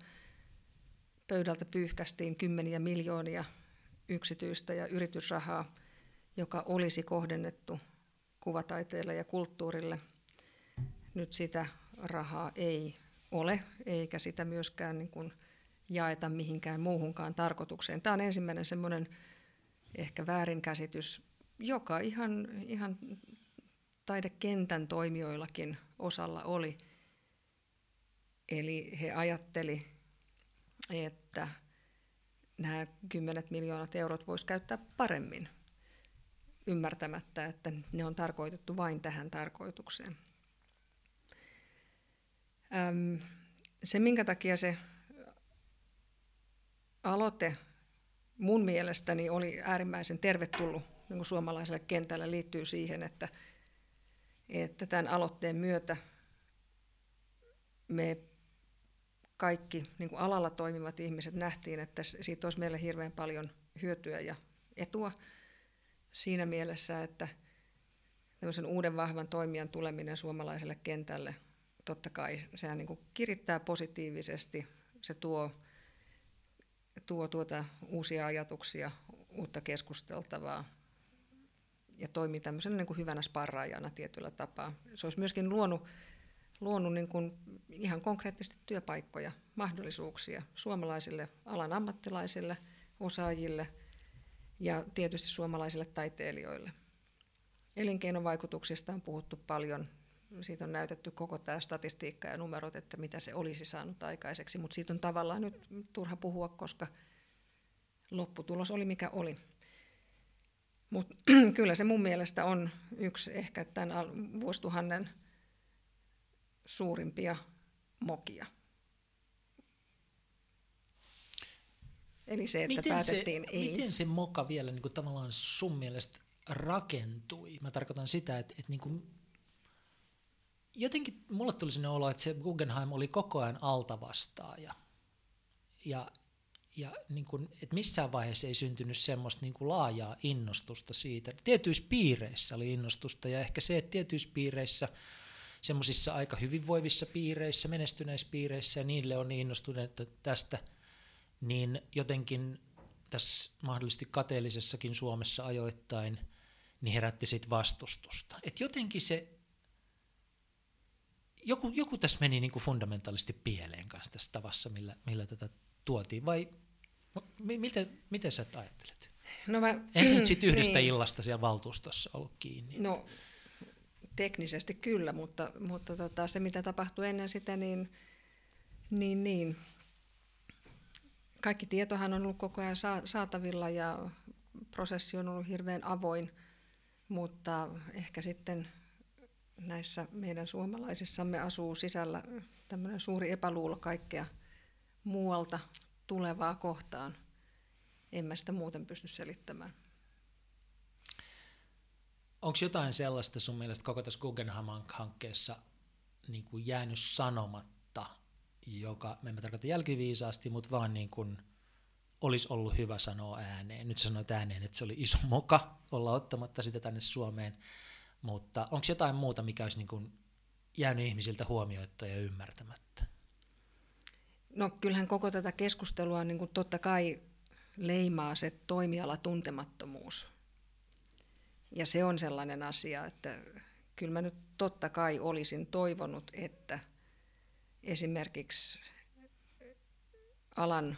pöydältä pyyhkästiin kymmeniä miljoonia yksityistä ja yritysrahaa, joka olisi kohdennettu kuvataiteelle ja kulttuurille. Nyt sitä rahaa ei ole, eikä sitä myöskään niin kuin jaeta mihinkään muuhunkaan tarkoitukseen. Tämä on ensimmäinen semmoinen ehkä väärinkäsitys, joka ihan, ihan taidekentän toimijoillakin osalla oli. Eli he ajatteli, että nämä kymmenet miljoonat eurot voisi käyttää paremmin, ymmärtämättä, että ne on tarkoitettu vain tähän tarkoitukseen. se, minkä takia se aloite mun mielestäni oli äärimmäisen tervetullut niin suomalaiselle kentälle, liittyy siihen, että, että tämän aloitteen myötä me kaikki niin kuin alalla toimivat ihmiset nähtiin, että siitä olisi meille hirveän paljon hyötyä ja etua siinä mielessä, että tämmöisen uuden vahvan toimijan tuleminen suomalaiselle kentälle, totta kai sehän niin kuin kirittää positiivisesti, se tuo, tuo tuota uusia ajatuksia, uutta keskusteltavaa ja toimii tämmöisenä niin kuin hyvänä sparraajana tietyllä tapaa. Se olisi myöskin luonut luonut niin kuin ihan konkreettisesti työpaikkoja, mahdollisuuksia suomalaisille alan ammattilaisille, osaajille ja tietysti suomalaisille taiteilijoille. Elinkeinovaikutuksista on puhuttu paljon. Siitä on näytetty koko tämä statistiikka ja numerot, että mitä se olisi saanut aikaiseksi, mutta siitä on tavallaan nyt turha puhua, koska lopputulos oli mikä oli. Mutta kyllä se mun mielestä on yksi ehkä tämän vuosituhannen suurimpia mokia. Eli se, että miten päätettiin se, ei. Miten se moka vielä niin kuin tavallaan sun mielestä rakentui? Mä tarkoitan sitä, että, että niin kuin, jotenkin mulle tuli sinne olo, että se Guggenheim oli koko ajan altavastaaja. Ja, ja niin kuin, että missään vaiheessa ei syntynyt semmoista niin kuin laajaa innostusta siitä. Tietyissä piireissä oli innostusta ja ehkä se, että tietyissä piireissä – semmoisissa aika hyvinvoivissa piireissä, menestyneissä piireissä ja niille on innostuneet tästä, niin jotenkin tässä mahdollisesti kateellisessakin Suomessa ajoittain niin herätti sit vastustusta. Et jotenkin se, joku, joku tässä meni niin kuin fundamentaalisti pieleen kanssa tässä tavassa, millä, millä tätä tuotiin, vai miten, miten sä ajattelet? No mä, Eihän se nyt sit yhdestä niin. illasta siellä valtuustossa ollut kiinni. No teknisesti kyllä, mutta, mutta tota, se mitä tapahtui ennen sitä, niin, niin, niin kaikki tietohan on ollut koko ajan saatavilla ja prosessi on ollut hirveän avoin, mutta ehkä sitten näissä meidän suomalaisissamme asuu sisällä tämmöinen suuri epäluulo kaikkea muualta tulevaa kohtaan. En mä sitä muuten pysty selittämään. Onko jotain sellaista sun mielestä koko tässä Guggenheim-hankkeessa niin kuin jäänyt sanomatta, joka, me emme tarkoita jälkiviisaasti, mutta vaan niin kuin olisi ollut hyvä sanoa ääneen. Nyt sanoit ääneen, että se oli iso moka olla ottamatta sitä tänne Suomeen, mutta onko jotain muuta, mikä olisi niin kuin jäänyt ihmisiltä huomioitta ja ymmärtämättä? No kyllähän koko tätä keskustelua niin kuin totta kai leimaa se toimiala tuntemattomuus. Ja se on sellainen asia, että kyllä mä nyt totta kai olisin toivonut, että esimerkiksi alan,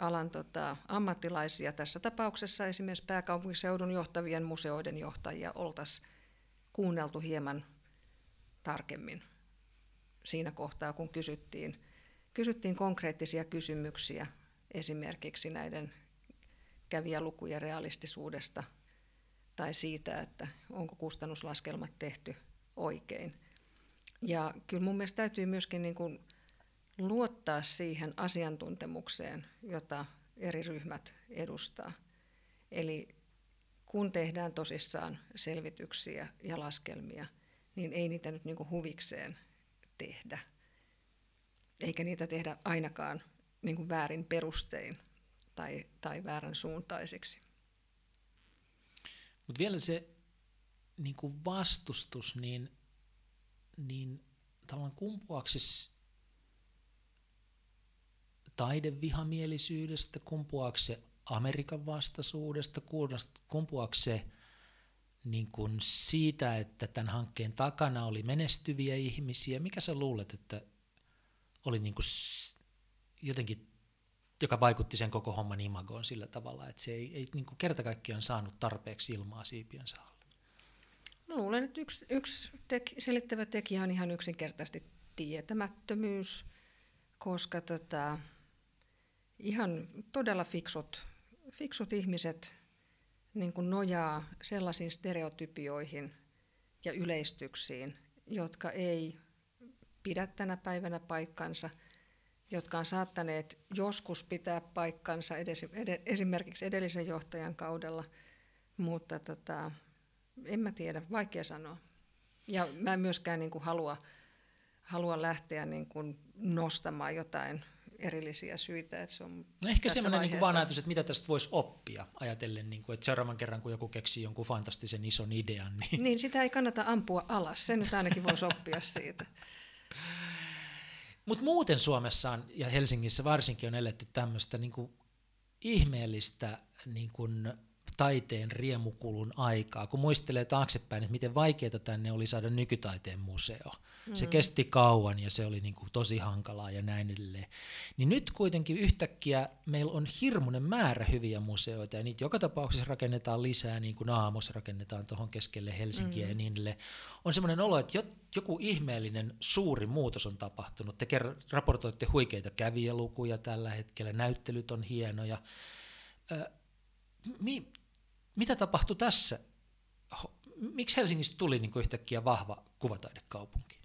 alan tota, ammattilaisia, tässä tapauksessa esimerkiksi pääkaupunkiseudun johtavien museoiden johtajia, oltaisiin kuunneltu hieman tarkemmin siinä kohtaa, kun kysyttiin, kysyttiin konkreettisia kysymyksiä esimerkiksi näiden kävijälukujen realistisuudesta – tai siitä, että onko kustannuslaskelmat tehty oikein. Ja kyllä mun mielestä täytyy myöskin niin kuin luottaa siihen asiantuntemukseen, jota eri ryhmät edustaa. Eli kun tehdään tosissaan selvityksiä ja laskelmia, niin ei niitä nyt niin kuin huvikseen tehdä. Eikä niitä tehdä ainakaan niin kuin väärin perustein tai, tai väärän suuntaisiksi. Mutta vielä se niin kuin vastustus, niin, niin tavallaan kumpuaako se taidevihamielisyydestä, kumpuaako se Amerikan vastaisuudesta, kumpuaako se niin kuin siitä, että tämän hankkeen takana oli menestyviä ihmisiä? Mikä sä luulet, että oli niin kuin jotenkin joka vaikutti sen koko homman imagoon sillä tavalla, että se ei, ei niin kuin kerta kaikkiaan saanut tarpeeksi ilmaa siipiensä alle. Mä luulen, että yksi, yksi tek, selittävä tekijä on ihan yksinkertaisesti tietämättömyys, koska tota, ihan todella fiksut, fiksut ihmiset niin kuin nojaa sellaisiin stereotypioihin ja yleistyksiin, jotka ei pidä tänä päivänä paikkansa, jotka on saattaneet joskus pitää paikkansa edes, ed, esimerkiksi edellisen johtajan kaudella, mutta tota, en mä tiedä, vaikea sanoa. Ja mä en myöskään niin kuin halua, halua lähteä niin kuin nostamaan jotain erillisiä syitä. Että se on no ehkä semmoinen niin vaan ajatus, että mitä tästä voisi oppia, ajatellen, niin kuin, että seuraavan kerran kun joku keksii jonkun fantastisen ison idean. Niin, niin sitä ei kannata ampua alas, se nyt ainakin voisi oppia siitä. Mutta muuten Suomessa on, ja Helsingissä varsinkin on eletty tämmöistä niin ihmeellistä niin kuin taiteen riemukulun aikaa, kun muistelee taaksepäin, että miten vaikeaa tänne oli saada nykytaiteen museo. Mm. Se kesti kauan ja se oli niin kuin tosi hankalaa ja näin edelleen. Niin nyt kuitenkin yhtäkkiä meillä on hirmuinen määrä hyviä museoita ja niitä joka tapauksessa rakennetaan lisää, niin kuin Aamos rakennetaan tuohon keskelle Helsinkiä mm. ja niin edelleen. On semmoinen olo, että joku ihmeellinen suuri muutos on tapahtunut. Te raportoitte huikeita kävijälukuja tällä hetkellä, näyttelyt on hienoja. mi- mitä tapahtui tässä? Miksi Helsingistä tuli niin yhtäkkiä vahva kuvataidekaupunki?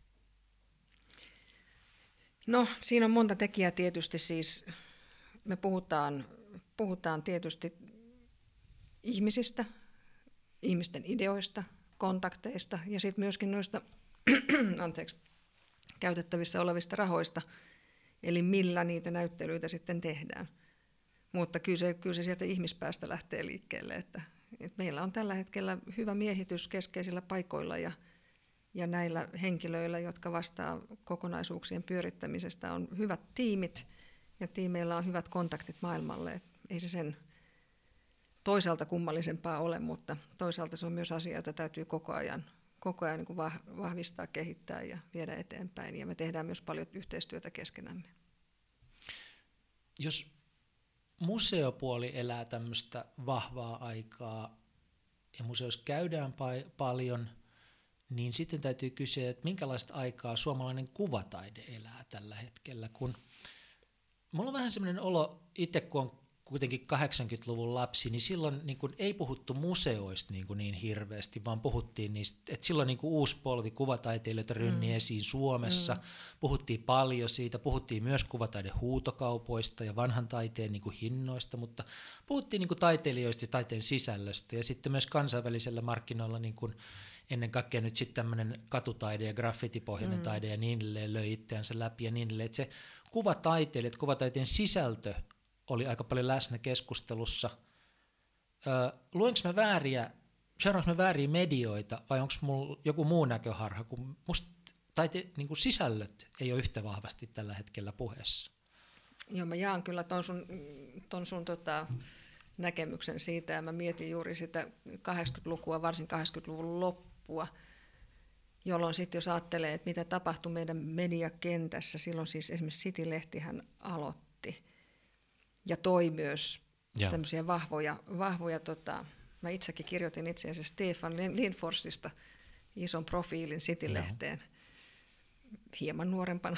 No, siinä on monta tekijää tietysti. Siis me puhutaan, puhutaan tietysti ihmisistä, ihmisten ideoista, kontakteista ja sitten myöskin noista anteeksi, käytettävissä olevista rahoista, eli millä niitä näyttelyitä sitten tehdään. Mutta kyllä se, kyllä se sieltä ihmispäästä lähtee liikkeelle, että et meillä on tällä hetkellä hyvä miehitys keskeisillä paikoilla ja, ja näillä henkilöillä, jotka vastaa kokonaisuuksien pyörittämisestä, on hyvät tiimit ja tiimeillä on hyvät kontaktit maailmalle. Et ei se sen toisaalta kummallisempaa ole, mutta toisaalta se on myös asia, jota täytyy koko ajan, koko ajan niin vahvistaa, kehittää ja viedä eteenpäin. Ja me tehdään myös paljon yhteistyötä keskenämme. Jos museopuoli elää tämmöistä vahvaa aikaa ja museoissa käydään pa- paljon, niin sitten täytyy kysyä, että minkälaista aikaa suomalainen kuvataide elää tällä hetkellä, kun mulla on vähän semmoinen olo itse, kun on kuitenkin 80-luvun lapsi, niin silloin niin kuin ei puhuttu museoista niin, kuin niin hirveästi, vaan puhuttiin niistä, että silloin niin kuin uusi polvi kuvataiteilijoita rynni mm. esiin Suomessa, mm. puhuttiin paljon siitä, puhuttiin myös kuvataidehuutokaupoista ja vanhan taiteen niin kuin hinnoista, mutta puhuttiin niin kuin taiteilijoista ja taiteen sisällöstä ja sitten myös kansainvälisellä markkinoilla niin kuin ennen kaikkea nyt sitten tämmöinen katutaide ja graffitipohjainen mm. taide ja niin edelleen löi itseänsä läpi ja niin edelleen, että se kuvataiteilijat, kuvataiteen sisältö oli aika paljon läsnä keskustelussa. Öö, luenko mä vääriä, seuraanko mä vääriä medioita vai onko mulla joku muu näköharha, kun musta taite, niin kuin sisällöt ei ole yhtä vahvasti tällä hetkellä puheessa. Joo, mä jaan kyllä ton sun, ton sun tota, näkemyksen siitä ja mä mietin juuri sitä 80-lukua, varsin 80-luvun loppua, jolloin sitten jos ajattelee, että mitä tapahtui meidän mediakentässä, silloin siis esimerkiksi City-lehtihän aloitti ja toi myös ja. tämmöisiä vahvoja, vahvoja tota, mä itsekin kirjoitin itse asiassa Stefan Lindforsista ison profiilin City-lehteen, hieman nuorempana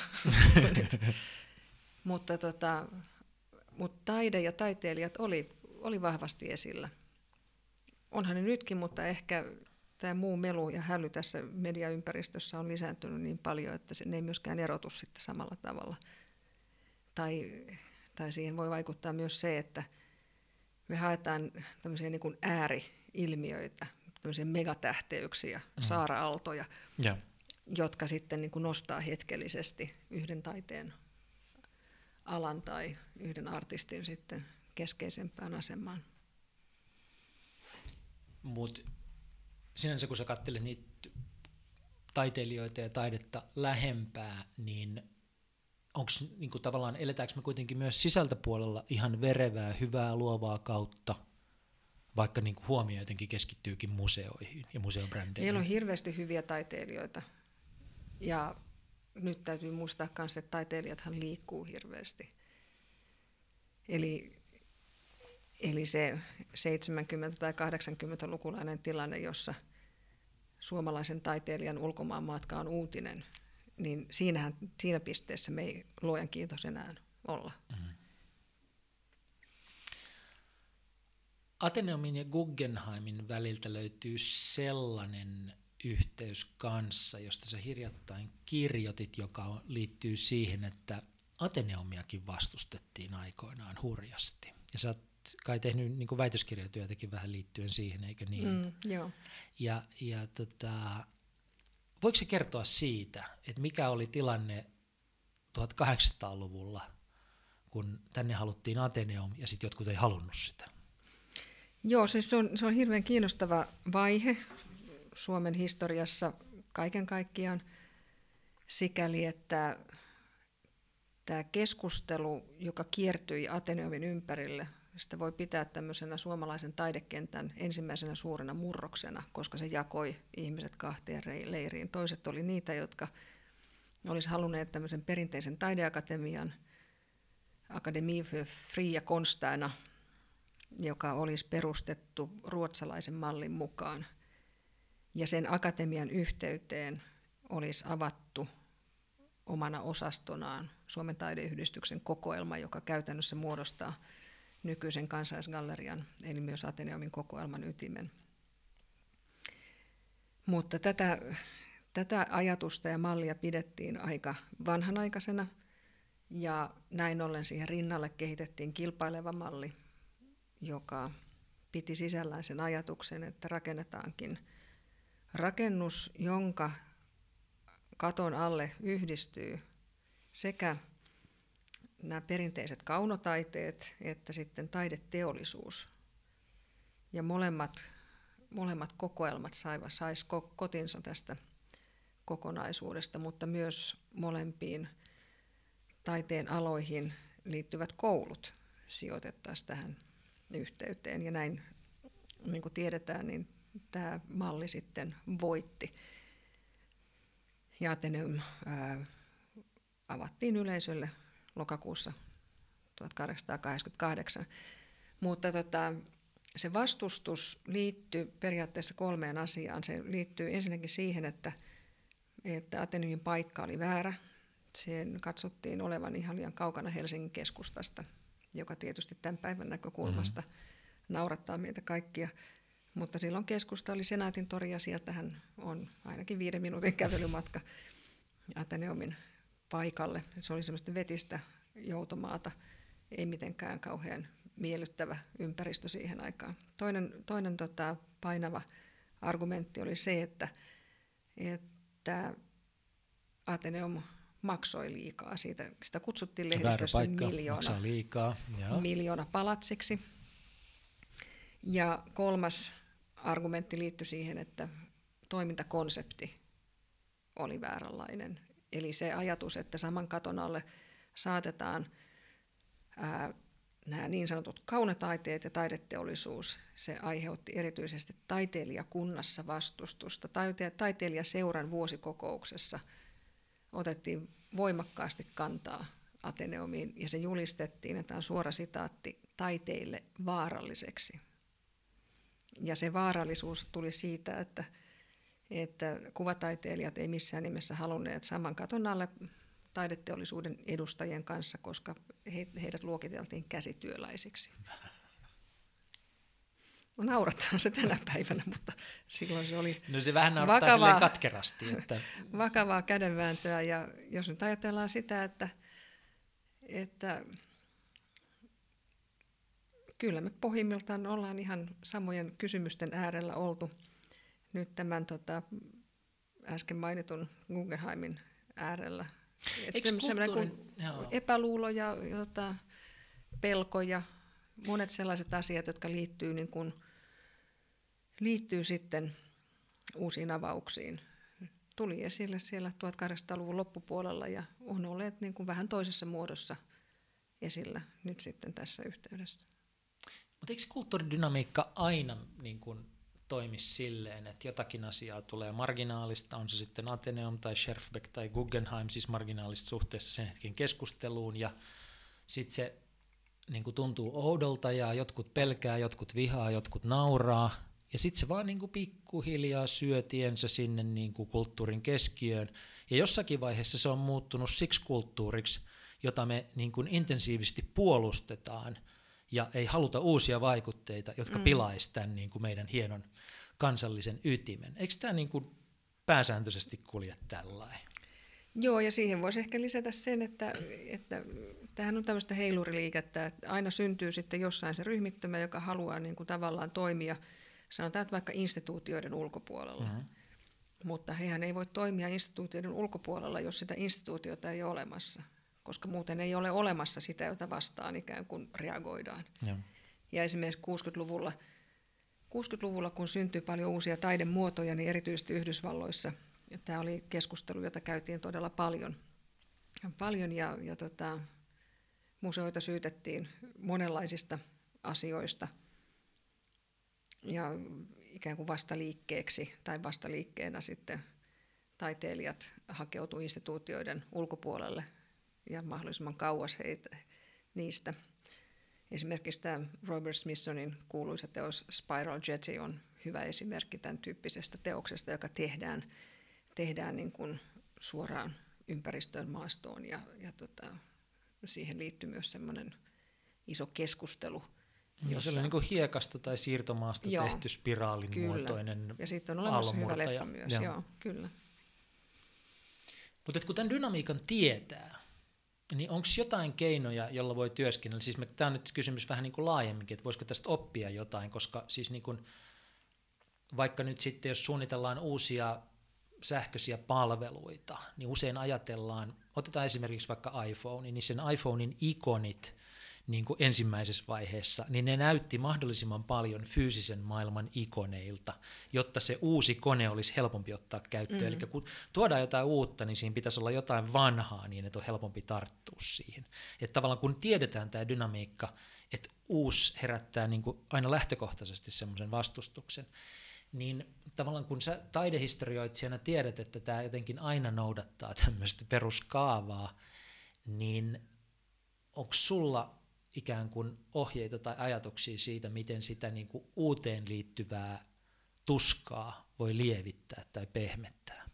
mutta, tota, mutta taide ja taiteilijat oli, oli vahvasti esillä. Onhan ne nytkin, mutta ehkä tämä muu melu ja häly tässä mediaympäristössä on lisääntynyt niin paljon, että se, ne ei myöskään erotu sitten samalla tavalla. Tai tai siihen voi vaikuttaa myös se, että me haetaan tämmöisiä niin kuin ääriilmiöitä, tämmöisiä megatähteyksiä, mm. saara-aaltoja, yeah. jotka sitten niin kuin nostaa hetkellisesti yhden taiteen alan tai yhden artistin sitten keskeisempään asemaan. Mutta sinänsä kun sä katselet niitä taiteilijoita ja taidetta lähempää, niin onko niinku tavallaan, eletäänkö me kuitenkin myös sisältöpuolella ihan verevää, hyvää, luovaa kautta, vaikka niinku huomio jotenkin keskittyykin museoihin ja museobrändeihin? Meillä on hirveästi hyviä taiteilijoita ja nyt täytyy muistaa myös, että taiteilijathan liikkuu hirveästi. Eli, eli se 70- tai 80-lukulainen tilanne, jossa suomalaisen taiteilijan ulkomaanmatka on uutinen, niin siinähän, siinä pisteessä me ei luojan kiitos enää olla. Mm-hmm. Ateneumin ja Guggenheimin väliltä löytyy sellainen yhteys kanssa, josta sä hirjattain kirjoitit, joka liittyy siihen, että Ateneumiakin vastustettiin aikoinaan hurjasti. Ja sä oot kai tehnyt niin väitöskirjatyötäkin vähän liittyen siihen, eikö niin? Mm, joo. Ja, ja tota, voiko se kertoa siitä, että mikä oli tilanne 1800-luvulla, kun tänne haluttiin Ateneum ja sitten jotkut ei halunnut sitä? Joo, siis se on, se on hirveän kiinnostava vaihe Suomen historiassa kaiken kaikkiaan sikäli, että tämä keskustelu, joka kiertyi Ateneumin ympärille, sitä voi pitää tämmöisenä suomalaisen taidekentän ensimmäisenä suurena murroksena, koska se jakoi ihmiset kahteen leiriin. Toiset oli niitä, jotka olisi halunneet tämmöisen perinteisen taideakatemian, Akademie för fria konstärna, joka olisi perustettu ruotsalaisen mallin mukaan. Ja sen akatemian yhteyteen olisi avattu omana osastonaan Suomen taideyhdistyksen kokoelma, joka käytännössä muodostaa nykyisen kansaisgallerian, eli myös Ateneumin kokoelman ytimen. Mutta tätä, tätä ajatusta ja mallia pidettiin aika vanhanaikaisena, ja näin ollen siihen rinnalle kehitettiin kilpaileva malli, joka piti sisällään sen ajatuksen, että rakennetaankin rakennus, jonka katon alle yhdistyy sekä nämä perinteiset kaunotaiteet että sitten taideteollisuus. Ja molemmat, molemmat kokoelmat saivat, sais kotinsa tästä kokonaisuudesta, mutta myös molempiin taiteen aloihin liittyvät koulut sijoitettaisiin tähän yhteyteen. Ja näin, niin kuin tiedetään, niin tämä malli sitten voitti. Ja Ateneum ää, avattiin yleisölle lokakuussa 1888. Mutta tota, se vastustus liittyy periaatteessa kolmeen asiaan. Se liittyy ensinnäkin siihen, että, että Ateneumin paikka oli väärä. Sen katsottiin olevan ihan liian kaukana Helsingin keskustasta, joka tietysti tämän päivän näkökulmasta mm-hmm. naurattaa meitä kaikkia. Mutta silloin keskusta oli Senaatin tori ja sieltähän on ainakin viiden minuutin kävelymatka Ateneumin paikalle. Se oli semmoista vetistä joutomaata, ei mitenkään kauhean miellyttävä ympäristö siihen aikaan. Toinen, toinen tota, painava argumentti oli se, että, että Ateneum maksoi liikaa. Siitä, sitä kutsuttiin lehdistössä miljoona, liikaa. miljoona palatsiksi. Ja kolmas argumentti liittyi siihen, että toimintakonsepti oli vääränlainen. Eli se ajatus, että saman katon alle saatetaan ää, nämä niin sanotut kaunetaiteet ja taideteollisuus, se aiheutti erityisesti taiteilijakunnassa vastustusta. Taite- taiteilijaseuran vuosikokouksessa otettiin voimakkaasti kantaa Ateneumiin ja se julistettiin, että on suora sitaatti, taiteille vaaralliseksi. Ja se vaarallisuus tuli siitä, että, että kuvataiteilijat ei missään nimessä halunneet saman katon alle taideteollisuuden edustajien kanssa, koska he, heidät luokiteltiin käsityöläisiksi. No naurattaa se tänä päivänä, mutta silloin se oli No se vähän vakavaa, katkerasti. Että... vakavaa kädenvääntöä ja jos nyt ajatellaan sitä, että, että kyllä me pohjimmiltaan ollaan ihan samojen kysymysten äärellä oltu nyt tämän tota, äsken mainitun Guggenheimin äärellä. Eikö kulttuurin... epäluulo ja jota, pelko ja monet sellaiset asiat, jotka liittyy, niin kuin, liittyy sitten uusiin avauksiin, tuli esille siellä 1800-luvun loppupuolella ja on olleet niin kuin vähän toisessa muodossa esillä nyt sitten tässä yhteydessä. Mutta eikö kulttuuridynamiikka aina niin kuin toimi silleen, että jotakin asiaa tulee marginaalista, on se sitten Ateneum tai Scherfbeck tai Guggenheim, siis marginaalista suhteessa sen hetken keskusteluun, ja sitten se niin kuin tuntuu oudolta ja jotkut pelkää, jotkut vihaa, jotkut nauraa. Ja sitten se vaan niin kuin pikkuhiljaa syö tiensä sinne niin kuin kulttuurin keskiöön. Ja jossakin vaiheessa se on muuttunut siksi kulttuuriksi, jota me niin kuin intensiivisesti puolustetaan ja ei haluta uusia vaikutteita, jotka mm. pilaisivat tämän niin kuin meidän hienon kansallisen ytimen. Eikö tämä niin kuin pääsääntöisesti kulje tällainen? Joo, ja siihen voisi ehkä lisätä sen, että, että tämähän on tämmöistä heiluriliikettä, että aina syntyy sitten jossain se ryhmittymä, joka haluaa niin kuin tavallaan toimia, sanotaan että vaikka instituutioiden ulkopuolella. Mm-hmm. Mutta hehän ei voi toimia instituutioiden ulkopuolella, jos sitä instituutiota ei ole olemassa, koska muuten ei ole olemassa sitä, jota vastaan ikään kuin reagoidaan. Ja, ja esimerkiksi 60-luvulla, 60-luvulla, kun syntyi paljon uusia taidemuotoja, niin erityisesti Yhdysvalloissa – tämä oli keskustelu, jota käytiin todella paljon. paljon ja, ja tota, museoita syytettiin monenlaisista asioista ja ikään kuin vastaliikkeeksi tai vastaliikkeenä sitten taiteilijat hakeutuivat instituutioiden ulkopuolelle ja mahdollisimman kauas heitä, niistä. Esimerkiksi tämä Robert Smithsonin kuuluisa teos Spiral Jetty on hyvä esimerkki tämän tyyppisestä teoksesta, joka tehdään tehdään niin kuin suoraan ympäristöön, maastoon ja, ja tota, siihen liittyy myös semmoinen iso keskustelu. Jossa... Se on niin kuin hiekasta tai siirtomaasta joo, tehty spiraalin kyllä. muotoinen Ja sitten on olemassa hyvä leffa myös, joo, joo kyllä. Mutta kun tämän dynamiikan tietää, niin onko jotain keinoja, jolla voi työskennellä? Siis tämä on nyt kysymys vähän niin kuin laajemminkin, että voisiko tästä oppia jotain, koska siis niin kuin, vaikka nyt sitten jos suunnitellaan uusia sähköisiä palveluita, niin usein ajatellaan, otetaan esimerkiksi vaikka iPhone, niin sen iPhonein ikonit niin kuin ensimmäisessä vaiheessa, niin ne näytti mahdollisimman paljon fyysisen maailman ikoneilta, jotta se uusi kone olisi helpompi ottaa käyttöön. Mm. Eli kun tuodaan jotain uutta, niin siinä pitäisi olla jotain vanhaa niin, että on helpompi tarttua siihen. Että tavallaan kun tiedetään tämä dynamiikka, että uusi herättää niin kuin aina lähtökohtaisesti semmoisen vastustuksen, niin tavallaan kun sä taidehistorioitsijana tiedät, että tämä jotenkin aina noudattaa tämmöistä peruskaavaa, niin onko sulla ikään kuin ohjeita tai ajatuksia siitä, miten sitä niin kuin uuteen liittyvää tuskaa voi lievittää tai pehmettää?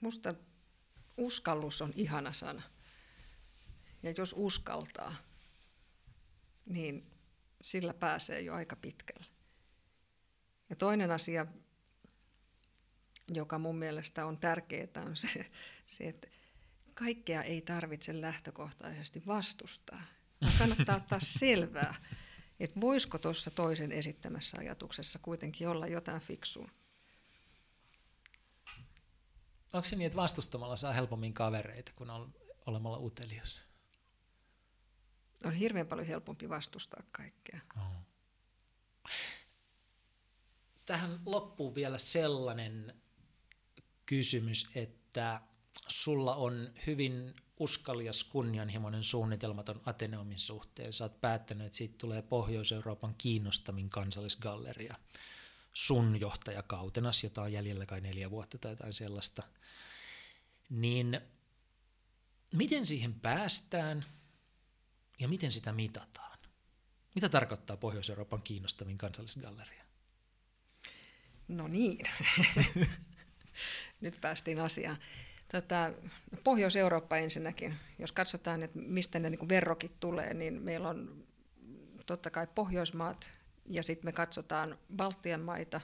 Musta uskallus on ihana sana. Ja jos uskaltaa, niin sillä pääsee jo aika pitkälle. Ja toinen asia, joka mun mielestä on tärkeää, on se, se että kaikkea ei tarvitse lähtökohtaisesti vastustaa. Vaan kannattaa ottaa selvää, että voisiko tuossa toisen esittämässä ajatuksessa kuitenkin olla jotain fiksua. Onko se niin, että vastustamalla saa helpommin kavereita kuin olemalla utelias? On hirveän paljon helpompi vastustaa kaikkea. Oh tähän loppuu vielä sellainen kysymys, että sulla on hyvin uskallias, kunnianhimoinen suunnitelmaton Ateneumin suhteen. Sä oot päättänyt, että siitä tulee Pohjois-Euroopan kiinnostavin kansallisgalleria sun johtajakautenas, jota on jäljellä kai neljä vuotta tai jotain sellaista. Niin miten siihen päästään ja miten sitä mitataan? Mitä tarkoittaa Pohjois-Euroopan kiinnostavin kansallisgalleria? No niin, nyt päästiin asiaan. Tota, Pohjois-Eurooppa ensinnäkin, jos katsotaan, että mistä ne niin verrokit tulee, niin meillä on totta kai Pohjoismaat ja sitten me katsotaan Baltian maita,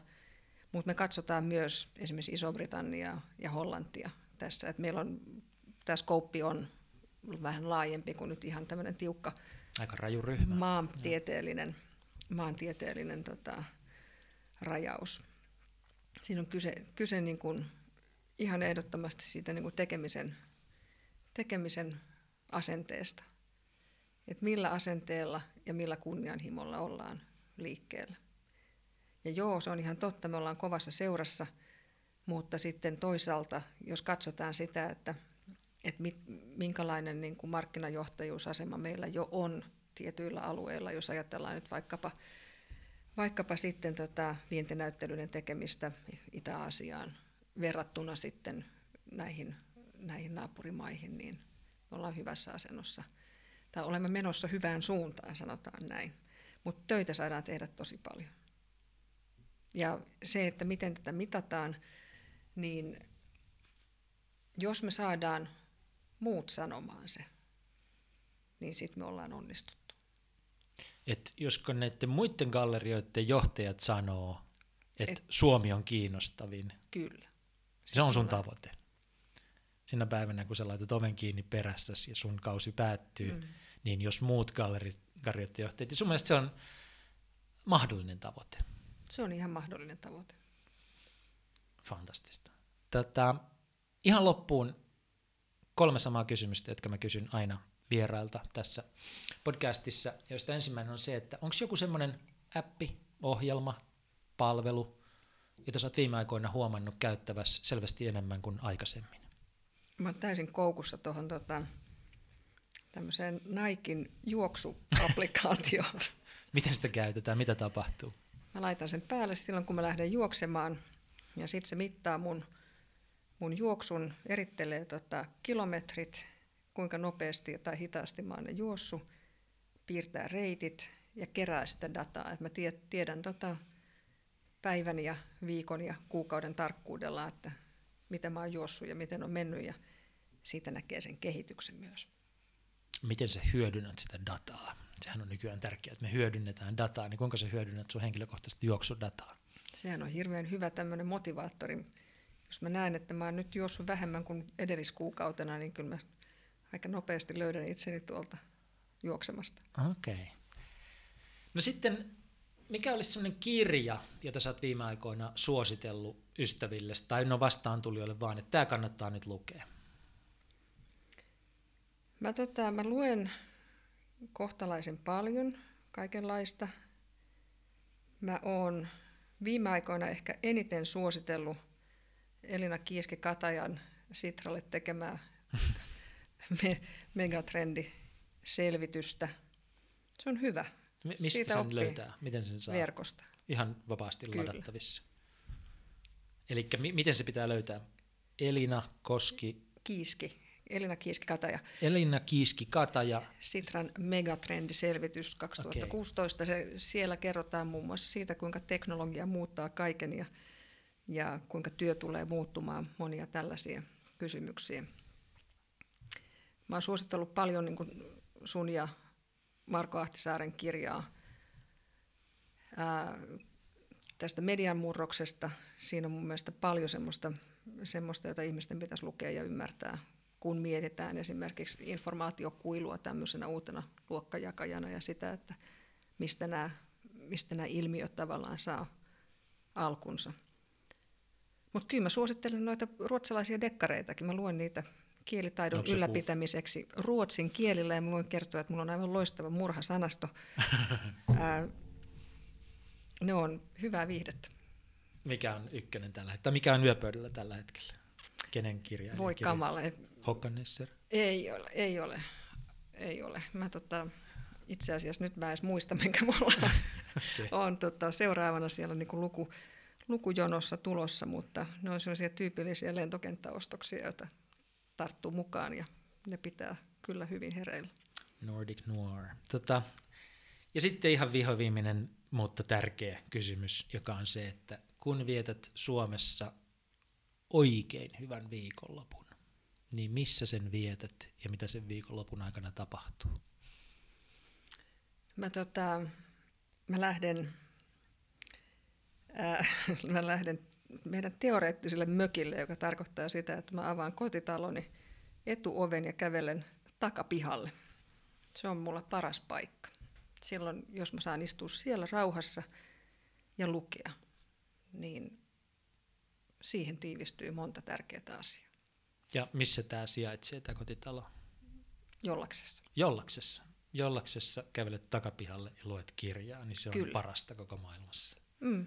mutta me katsotaan myös esimerkiksi Iso-Britannia ja Hollantia tässä. Et meillä on, tämä skouppi on vähän laajempi kuin nyt ihan tämmöinen tiukka Aika raju ryhmä. maantieteellinen, maantieteellinen tota, rajaus siinä on kyse, kyse niin kuin ihan ehdottomasti siitä niin kuin tekemisen, tekemisen asenteesta. Että millä asenteella ja millä kunnianhimolla ollaan liikkeellä. Ja joo, se on ihan totta, me ollaan kovassa seurassa, mutta sitten toisaalta, jos katsotaan sitä, että, että mit, minkälainen niin kuin markkinajohtajuusasema meillä jo on tietyillä alueilla, jos ajatellaan nyt vaikkapa vaikkapa sitten tota vientinäyttelyiden tekemistä Itä-Asiaan verrattuna sitten näihin, näihin naapurimaihin, niin me ollaan hyvässä asennossa tai olemme menossa hyvään suuntaan, sanotaan näin. Mutta töitä saadaan tehdä tosi paljon. Ja se, että miten tätä mitataan, niin jos me saadaan muut sanomaan se, niin sitten me ollaan onnistuttu. Et josko näiden muiden gallerioiden johtajat sanoo, että Et, Suomi on kiinnostavin. Kyllä. Se on sun tavoite. Sinä päivänä, kun sä laitat oven kiinni perässäsi ja sun kausi päättyy, mm. niin jos muut gallerioiden johtajat, ja sun mielestä se on mahdollinen tavoite. Se on ihan mahdollinen tavoite. Fantastista. Tätä, ihan loppuun kolme samaa kysymystä, jotka mä kysyn aina vierailta tässä podcastissa, joista ensimmäinen on se, että onko joku semmoinen appi, ohjelma, palvelu, jota sä oot viime aikoina huomannut käyttävässä selvästi enemmän kuin aikaisemmin? Mä oon täysin koukussa tuohon tota, tämmöiseen Naikin juoksuapplikaatioon. Miten sitä käytetään? Mitä tapahtuu? Mä laitan sen päälle silloin, kun mä lähden juoksemaan, ja sitten se mittaa mun, mun juoksun, erittelee tota kilometrit, kuinka nopeasti tai hitaasti mä oon ne juossut, piirtää reitit ja kerää sitä dataa. Et mä tiedän tota päivän ja viikon ja kuukauden tarkkuudella, että mitä mä oon juossut ja miten on mennyt ja siitä näkee sen kehityksen myös. Miten sä hyödynnät sitä dataa? Sehän on nykyään tärkeää, että me hyödynnetään dataa, niin kuinka sä hyödynnät sun henkilökohtaisesti juoksudataa? Sehän on hirveän hyvä tämmöinen motivaattori. Jos mä näen, että mä oon nyt juossut vähemmän kuin edelliskuukautena, niin kyllä mä aika nopeasti löydän itseni tuolta juoksemasta. Okei. Okay. No sitten, mikä olisi sellainen kirja, jota sä oot viime aikoina suositellut ystäville, tai no vastaan tulijoille vaan, että tämä kannattaa nyt lukea? Mä, tota, mä luen kohtalaisen paljon kaikenlaista. Mä oon viime aikoina ehkä eniten suositellut Elina Kiiski-Katajan Sitralle tekemää me, megatrendiselvitystä. Se on hyvä. Mistä Siitä sen löytää? Miten sen saa? Verkosta. Ihan vapaasti Kyllä. ladattavissa. Eli mi- miten se pitää löytää? Elina Koski. Kiiski. Elina Kiiski-Kataja. Elina Kiiski-Kataja. Sitran megatrendiselvitys 2016. Okay. Se, siellä kerrotaan muun muassa siitä, kuinka teknologia muuttaa kaiken ja, ja kuinka työ tulee muuttumaan, monia tällaisia kysymyksiä. Mä oon suositellut paljon niin sun ja Marko Ahtisaaren kirjaa ää, tästä median murroksesta. Siinä on mun mielestä paljon semmoista, semmoista, jota ihmisten pitäisi lukea ja ymmärtää, kun mietitään esimerkiksi informaatiokuilua tämmöisenä uutena luokkajakajana ja sitä, että mistä nämä, mistä nämä ilmiöt tavallaan saa alkunsa. Mutta kyllä mä suosittelen noita ruotsalaisia dekkareitakin. Mä luen niitä kielitaidon Onko ylläpitämiseksi puh- ruotsin kielillä ja mä voin kertoa, että mulla on aivan loistava murhasanasto. Ää, ne on hyvää viihdettä. Mikä on ykkönen tällä hetkellä? Mikä on yöpöydällä tällä hetkellä? Kenen kirja? Voi kirja? kamala. Hokkanesser? Ei ole, ei ole. Ei ole. Mä tota, itse asiassa nyt mä edes muista, minkä mulla on, okay. on tota, seuraavana siellä niin kuin luku, lukujonossa tulossa, mutta ne on sellaisia tyypillisiä lentokenttäostoksia, joita tarttuu mukaan ja ne pitää kyllä hyvin hereillä. Nordic Noir. Tota, ja sitten ihan vihoviimeinen, mutta tärkeä kysymys, joka on se, että kun vietät Suomessa oikein hyvän viikonlopun, niin missä sen vietät ja mitä sen viikonlopun aikana tapahtuu? Mä, tota, mä lähden, äh, mä lähden meidän teoreettiselle mökille, joka tarkoittaa sitä, että mä avaan kotitaloni etuoven ja kävelen takapihalle. Se on mulla paras paikka. Silloin, jos mä saan istua siellä rauhassa ja lukea, niin siihen tiivistyy monta tärkeää asiaa. Ja missä tämä sijaitsee, tämä kotitalo? Jollaksessa. Jollaksessa. Jollaksessa kävelet takapihalle ja luet kirjaa, niin se on Kyllä. parasta koko maailmassa. Mm,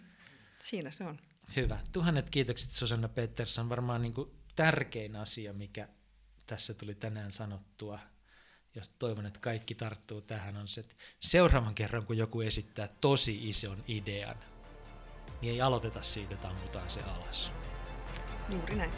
siinä se on. Hyvä. Tuhannet kiitokset Susanna Pettersson. Varmaan niin kuin tärkein asia, mikä tässä tuli tänään sanottua, jos toivon, että kaikki tarttuu tähän, on se, että seuraavan kerran, kun joku esittää tosi ison idean, niin ei aloiteta siitä, että ammutaan se alas. Juuri näin.